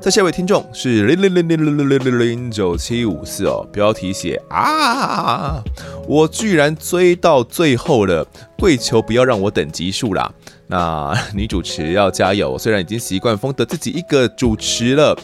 A: 在下一位听众是零零零零零零零零九七五四哦，标题写啊，我居然追到最后了，跪求不要让我等集数啦。那女主持要加油，虽然已经习惯封得自己一个主持了。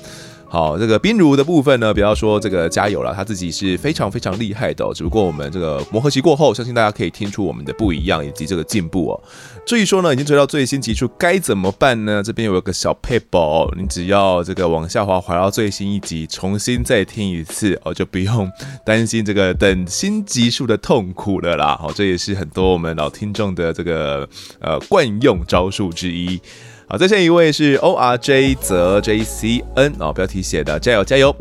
A: 好，这个冰如的部分呢，不要说这个加油了，他自己是非常非常厉害的。只不过我们这个磨合期过后，相信大家可以听出我们的不一样以及这个进步哦。至于说呢，已经追到最新集数该怎么办呢？这边有个小撇步，你只要这个往下滑，滑到最新一集，重新再听一次哦，就不用担心这个等新集数的痛苦了啦。好，这也是很多我们老听众的这个呃惯用招数之一。好，再下一位是 O R J 泽 J C N 哦，标题写的加油加油，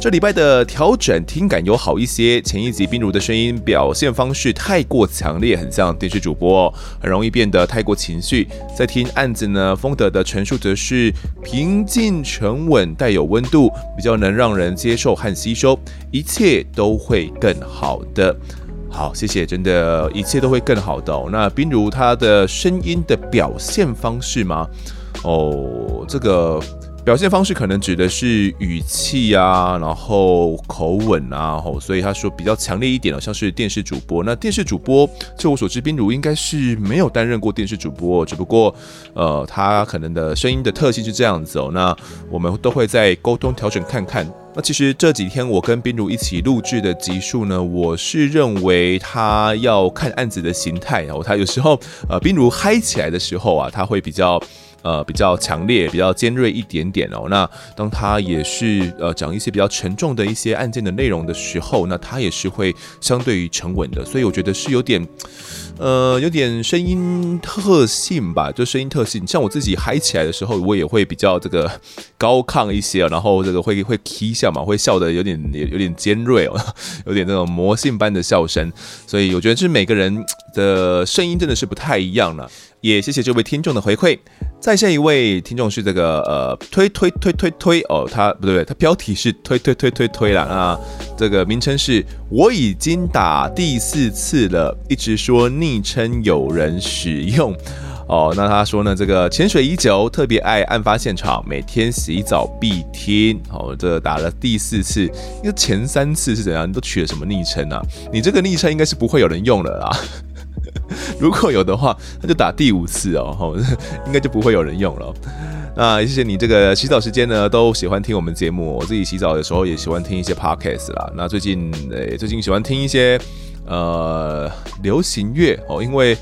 A: 这礼拜的调整听感有好一些。前一集冰如的声音表现方式太过强烈，很像电视主播，哦很容易变得太过情绪。在听案子呢，丰德的陈述则是平静沉稳，带有温度，比较能让人接受和吸收，一切都会更好的。好，谢谢，真的，一切都会更好的哦。那冰如她的声音的表现方式吗？哦，这个。表现方式可能指的是语气啊，然后口吻啊，吼，所以他说比较强烈一点，像是电视主播。那电视主播，就我所知，冰如应该是没有担任过电视主播，只不过，呃，他可能的声音的特性是这样子哦。那我们都会再沟通调整看看。那其实这几天我跟冰如一起录制的集数呢，我是认为他要看案子的形态然后，他有时候呃，冰如嗨起来的时候啊，他会比较。呃，比较强烈、比较尖锐一点点哦。那当他也是呃讲一些比较沉重的一些案件的内容的时候，那他也是会相对于沉稳的。所以我觉得是有点，呃，有点声音特性吧，就声音特性。像我自己嗨起来的时候，我也会比较这个高亢一些，然后这个会会 k 笑嘛，会笑得有点有点尖锐哦，有点那种魔性般的笑声。所以我觉得是每个人的声音真的是不太一样了。也谢谢这位听众的回馈。再下一位听众是这个呃推推推推推哦，他不对，他标题是推推推推推了。啊这个名称是我已经打第四次了，一直说昵称有人使用哦。那他说呢，这个潜水已久，特别爱案发现场，每天洗澡必听。哦，这打了第四次，因为前三次是怎样？你都取了什么昵称啊？你这个昵称应该是不会有人用了啦。如果有的话，那就打第五次哦，应该就不会有人用了。那谢谢你这个洗澡时间呢，都喜欢听我们节目。我自己洗澡的时候也喜欢听一些 podcast 啦。那最近诶，最近喜欢听一些呃流行乐哦，因为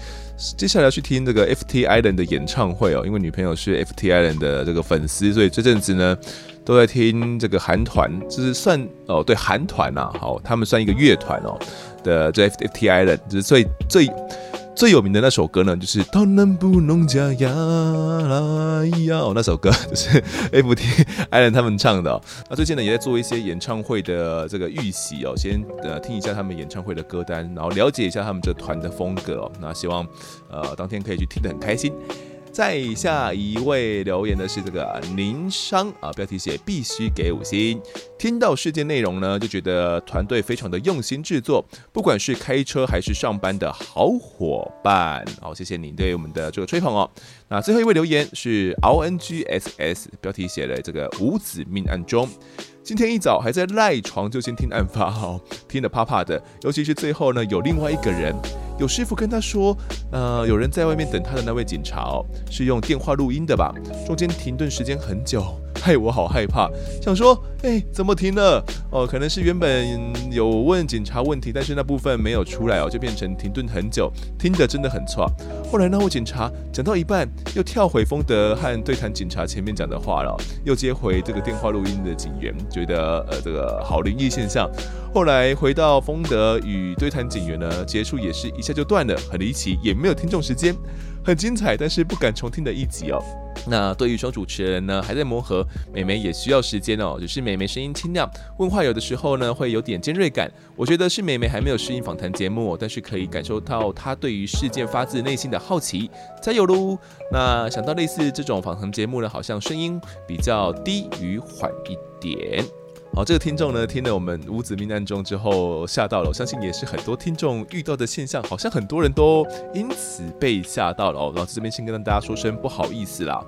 A: 接下来要去听这个 FT Island 的演唱会哦，因为女朋友是 FT Island 的这个粉丝，所以这阵子呢都在听这个韩团，就是算哦对韩团呐，好，他们算一个乐团哦。的这 ffti 人就是最最最有名的那首歌呢，就是《当然不能加呀啦呀》那首歌，就是 FT Island 他们唱的。那最近呢，也在做一些演唱会的这个预习哦，先呃听一下他们演唱会的歌单，然后了解一下他们这团的风格哦。那希望呃当天可以去听得很开心。再下一位留言的是这个宁商啊，标题写必须给五星。听到事件内容呢，就觉得团队非常的用心制作，不管是开车还是上班的好伙伴。好，谢谢你对我们的这个吹捧哦。那最后一位留言是 RNGSS，标题写了这个五子命案中。今天一早还在赖床就先听案发，哦，听得怕怕的，尤其是最后呢，有另外一个人。有师傅跟他说，呃，有人在外面等他的那位警察哦，是用电话录音的吧？中间停顿时间很久，害我好害怕，想说，哎，怎么停了？哦，可能是原本有问警察问题，但是那部分没有出来哦，就变成停顿很久，听得真的很错。后来那位警察讲到一半，又跳回丰德和对谈警察前面讲的话了，又接回这个电话录音的警员，觉得呃这个好灵异现象。后来回到丰德与对谈警员呢，结束也是一下就断了，很离奇，也没有听众时间，很精彩，但是不敢重听的一集哦。那对于双主持人呢，还在磨合，美眉也需要时间哦。只是美眉声音清亮，问话有的时候呢会有点尖锐感，我觉得是美眉还没有适应访谈节目，但是可以感受到她对于事件发自内心的好奇，加油喽！那想到类似这种访谈节目呢，好像声音比较低与缓一点。好，这个听众呢，听了我们屋子命案中之后吓到了，我相信也是很多听众遇到的现象，好像很多人都因此被吓到了哦。老师这边先跟大家说声不好意思啦。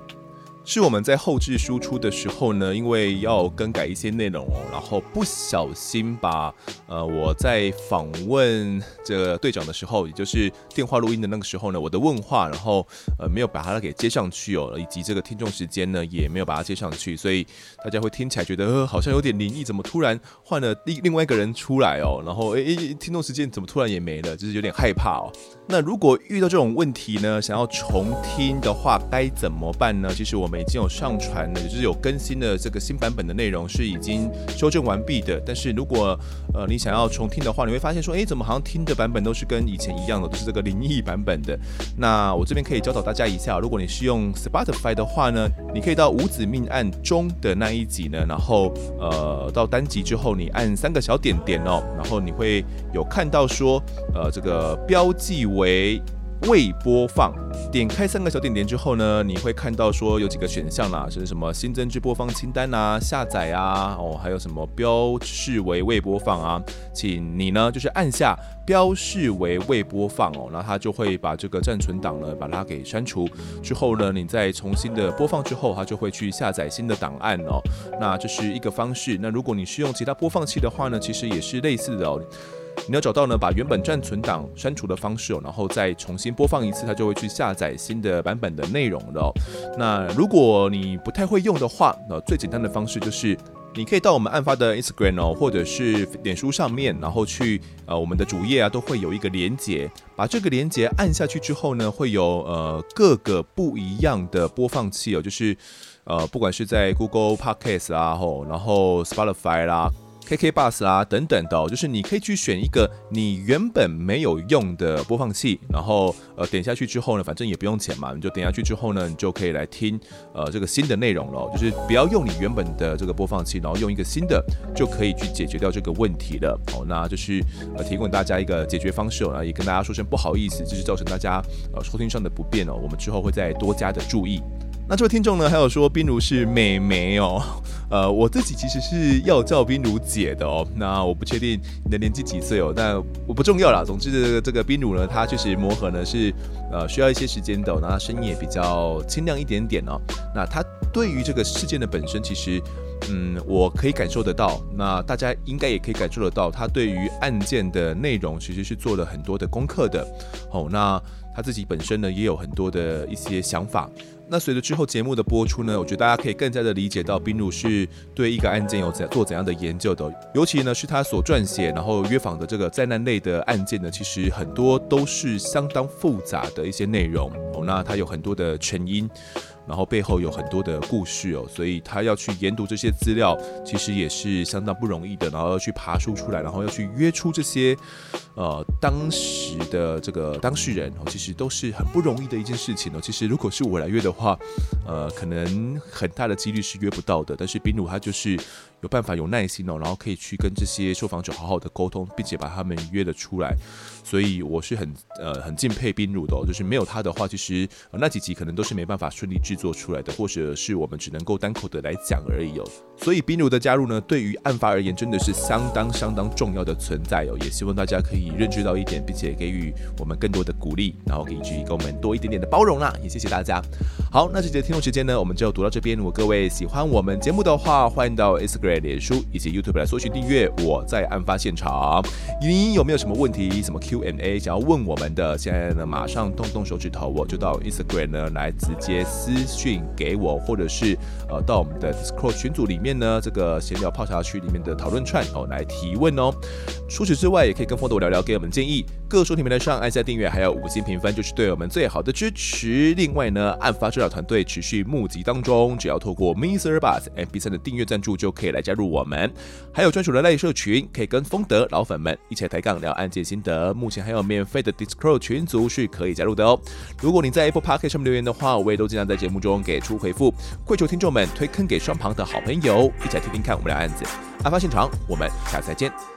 A: 是我们在后置输出的时候呢，因为要更改一些内容哦，然后不小心把呃我在访问这个队长的时候，也就是电话录音的那个时候呢，我的问话，然后呃没有把它给接上去哦，以及这个听众时间呢也没有把它接上去，所以大家会听起来觉得呃好像有点灵异，怎么突然换了另另外一个人出来哦，然后诶诶听众时间怎么突然也没了，就是有点害怕哦。那如果遇到这种问题呢，想要重听的话该怎么办呢？其实我们已经有上传的，就是有更新的这个新版本的内容是已经修正完毕的。但是如果呃你想要重听的话，你会发现说，诶，怎么好像听的版本都是跟以前一样的，都是这个灵异版本的。那我这边可以教导大家一下，如果你是用 Spotify 的话呢，你可以到无子命案中的那一集呢，然后呃到单集之后，你按三个小点点哦，然后你会有看到说，呃这个标记。为未播放，点开三个小点点之后呢，你会看到说有几个选项啦，是什么新增至播放清单啊、下载啊，哦，还有什么标示为未播放啊，请你呢就是按下标示为未播放哦，那它就会把这个暂存档呢把它给删除，之后呢，你再重新的播放之后，它就会去下载新的档案哦，那这是一个方式。那如果你是用其他播放器的话呢，其实也是类似的哦。你要找到呢，把原本暂存档删除的方式哦，然后再重新播放一次，它就会去下载新的版本的内容了。那如果你不太会用的话，那最简单的方式就是，你可以到我们案发的 Instagram 哦，或者是脸书上面，然后去呃我们的主页啊，都会有一个连接，把这个连接按下去之后呢，会有呃各个不一样的播放器哦，就是呃不管是在 Google Podcast 啊，吼，然后 Spotify 啦。KK Bus 啊，等等的，就是你可以去选一个你原本没有用的播放器，然后呃点下去之后呢，反正也不用钱嘛，你就点下去之后呢，你就可以来听呃这个新的内容了。就是不要用你原本的这个播放器，然后用一个新的就可以去解决掉这个问题了。哦，那就是呃提供大家一个解决方式哦，也跟大家说声不好意思，就是造成大家呃收听上的不便哦，我们之后会再多加的注意。那这位听众呢，还有说冰如是妹妹哦，呃，我自己其实是要叫冰如姐的哦。那我不确定你的年纪几岁哦，但我不重要啦。总之，这个冰如呢，她确实磨合呢是呃需要一些时间的哦。那她声音也比较清亮一点点哦。那她对于这个事件的本身，其实嗯，我可以感受得到。那大家应该也可以感受得到，她对于案件的内容其实是做了很多的功课的。哦，那她自己本身呢也有很多的一些想法。那随着之后节目的播出呢，我觉得大家可以更加的理解到宾如是对一个案件有怎做怎样的研究的，尤其呢是他所撰写然后约访的这个灾难类的案件呢，其实很多都是相当复杂的一些内容哦，那它有很多的成因。然后背后有很多的故事哦，所以他要去研读这些资料，其实也是相当不容易的。然后要去爬书出来，然后要去约出这些，呃，当时的这个当事人哦，其实都是很不容易的一件事情哦。其实如果是我来约的话，呃，可能很大的几率是约不到的。但是彬如他就是。有办法有耐心哦，然后可以去跟这些受访者好好的沟通，并且把他们约了出来，所以我是很呃很敬佩彬如的哦，就是没有他的话，其实、呃、那几集可能都是没办法顺利制作出来的，或者是我们只能够单口的来讲而已哦。所以彬如的加入呢，对于案发而言真的是相当相当重要的存在哦，也希望大家可以认知到一点，并且给予我们更多的鼓励，然后可以去给我们多一点点的包容啦，也谢谢大家。好，那这节听众时间呢，我们就读到这边。如果各位喜欢我们节目的话，欢迎到 Instagram。脸书以及 YouTube 来搜寻订阅，我在案发现场。你有没有什么问题、什么 Q&A 想要问我们的？现在呢，马上动动手指头，我就到 Instagram 呢来直接私讯给我，或者是呃到我们的 Discord 群组里面呢，这个闲聊泡茶区里面的讨论串哦来提问哦。除此之外，也可以跟风的我聊聊，给我们建议。各收听平台上按下订阅，还有五星评分，就是对我们最好的支持。另外呢，案发侦查团队持续募集当中，只要透过 MixerBox MP3 的订阅赞助，就可以来加入我们。还有专属的赖社群，可以跟风德老粉们一起抬杠聊案件心得。目前还有免费的 Discord 群组是可以加入的哦。如果你在 Apple Park 上面留言的话，我也都尽量在节目中给出回复。跪求听众们推坑给双旁的好朋友，一起来听听看我们的案子。案发现场，我们下次再见。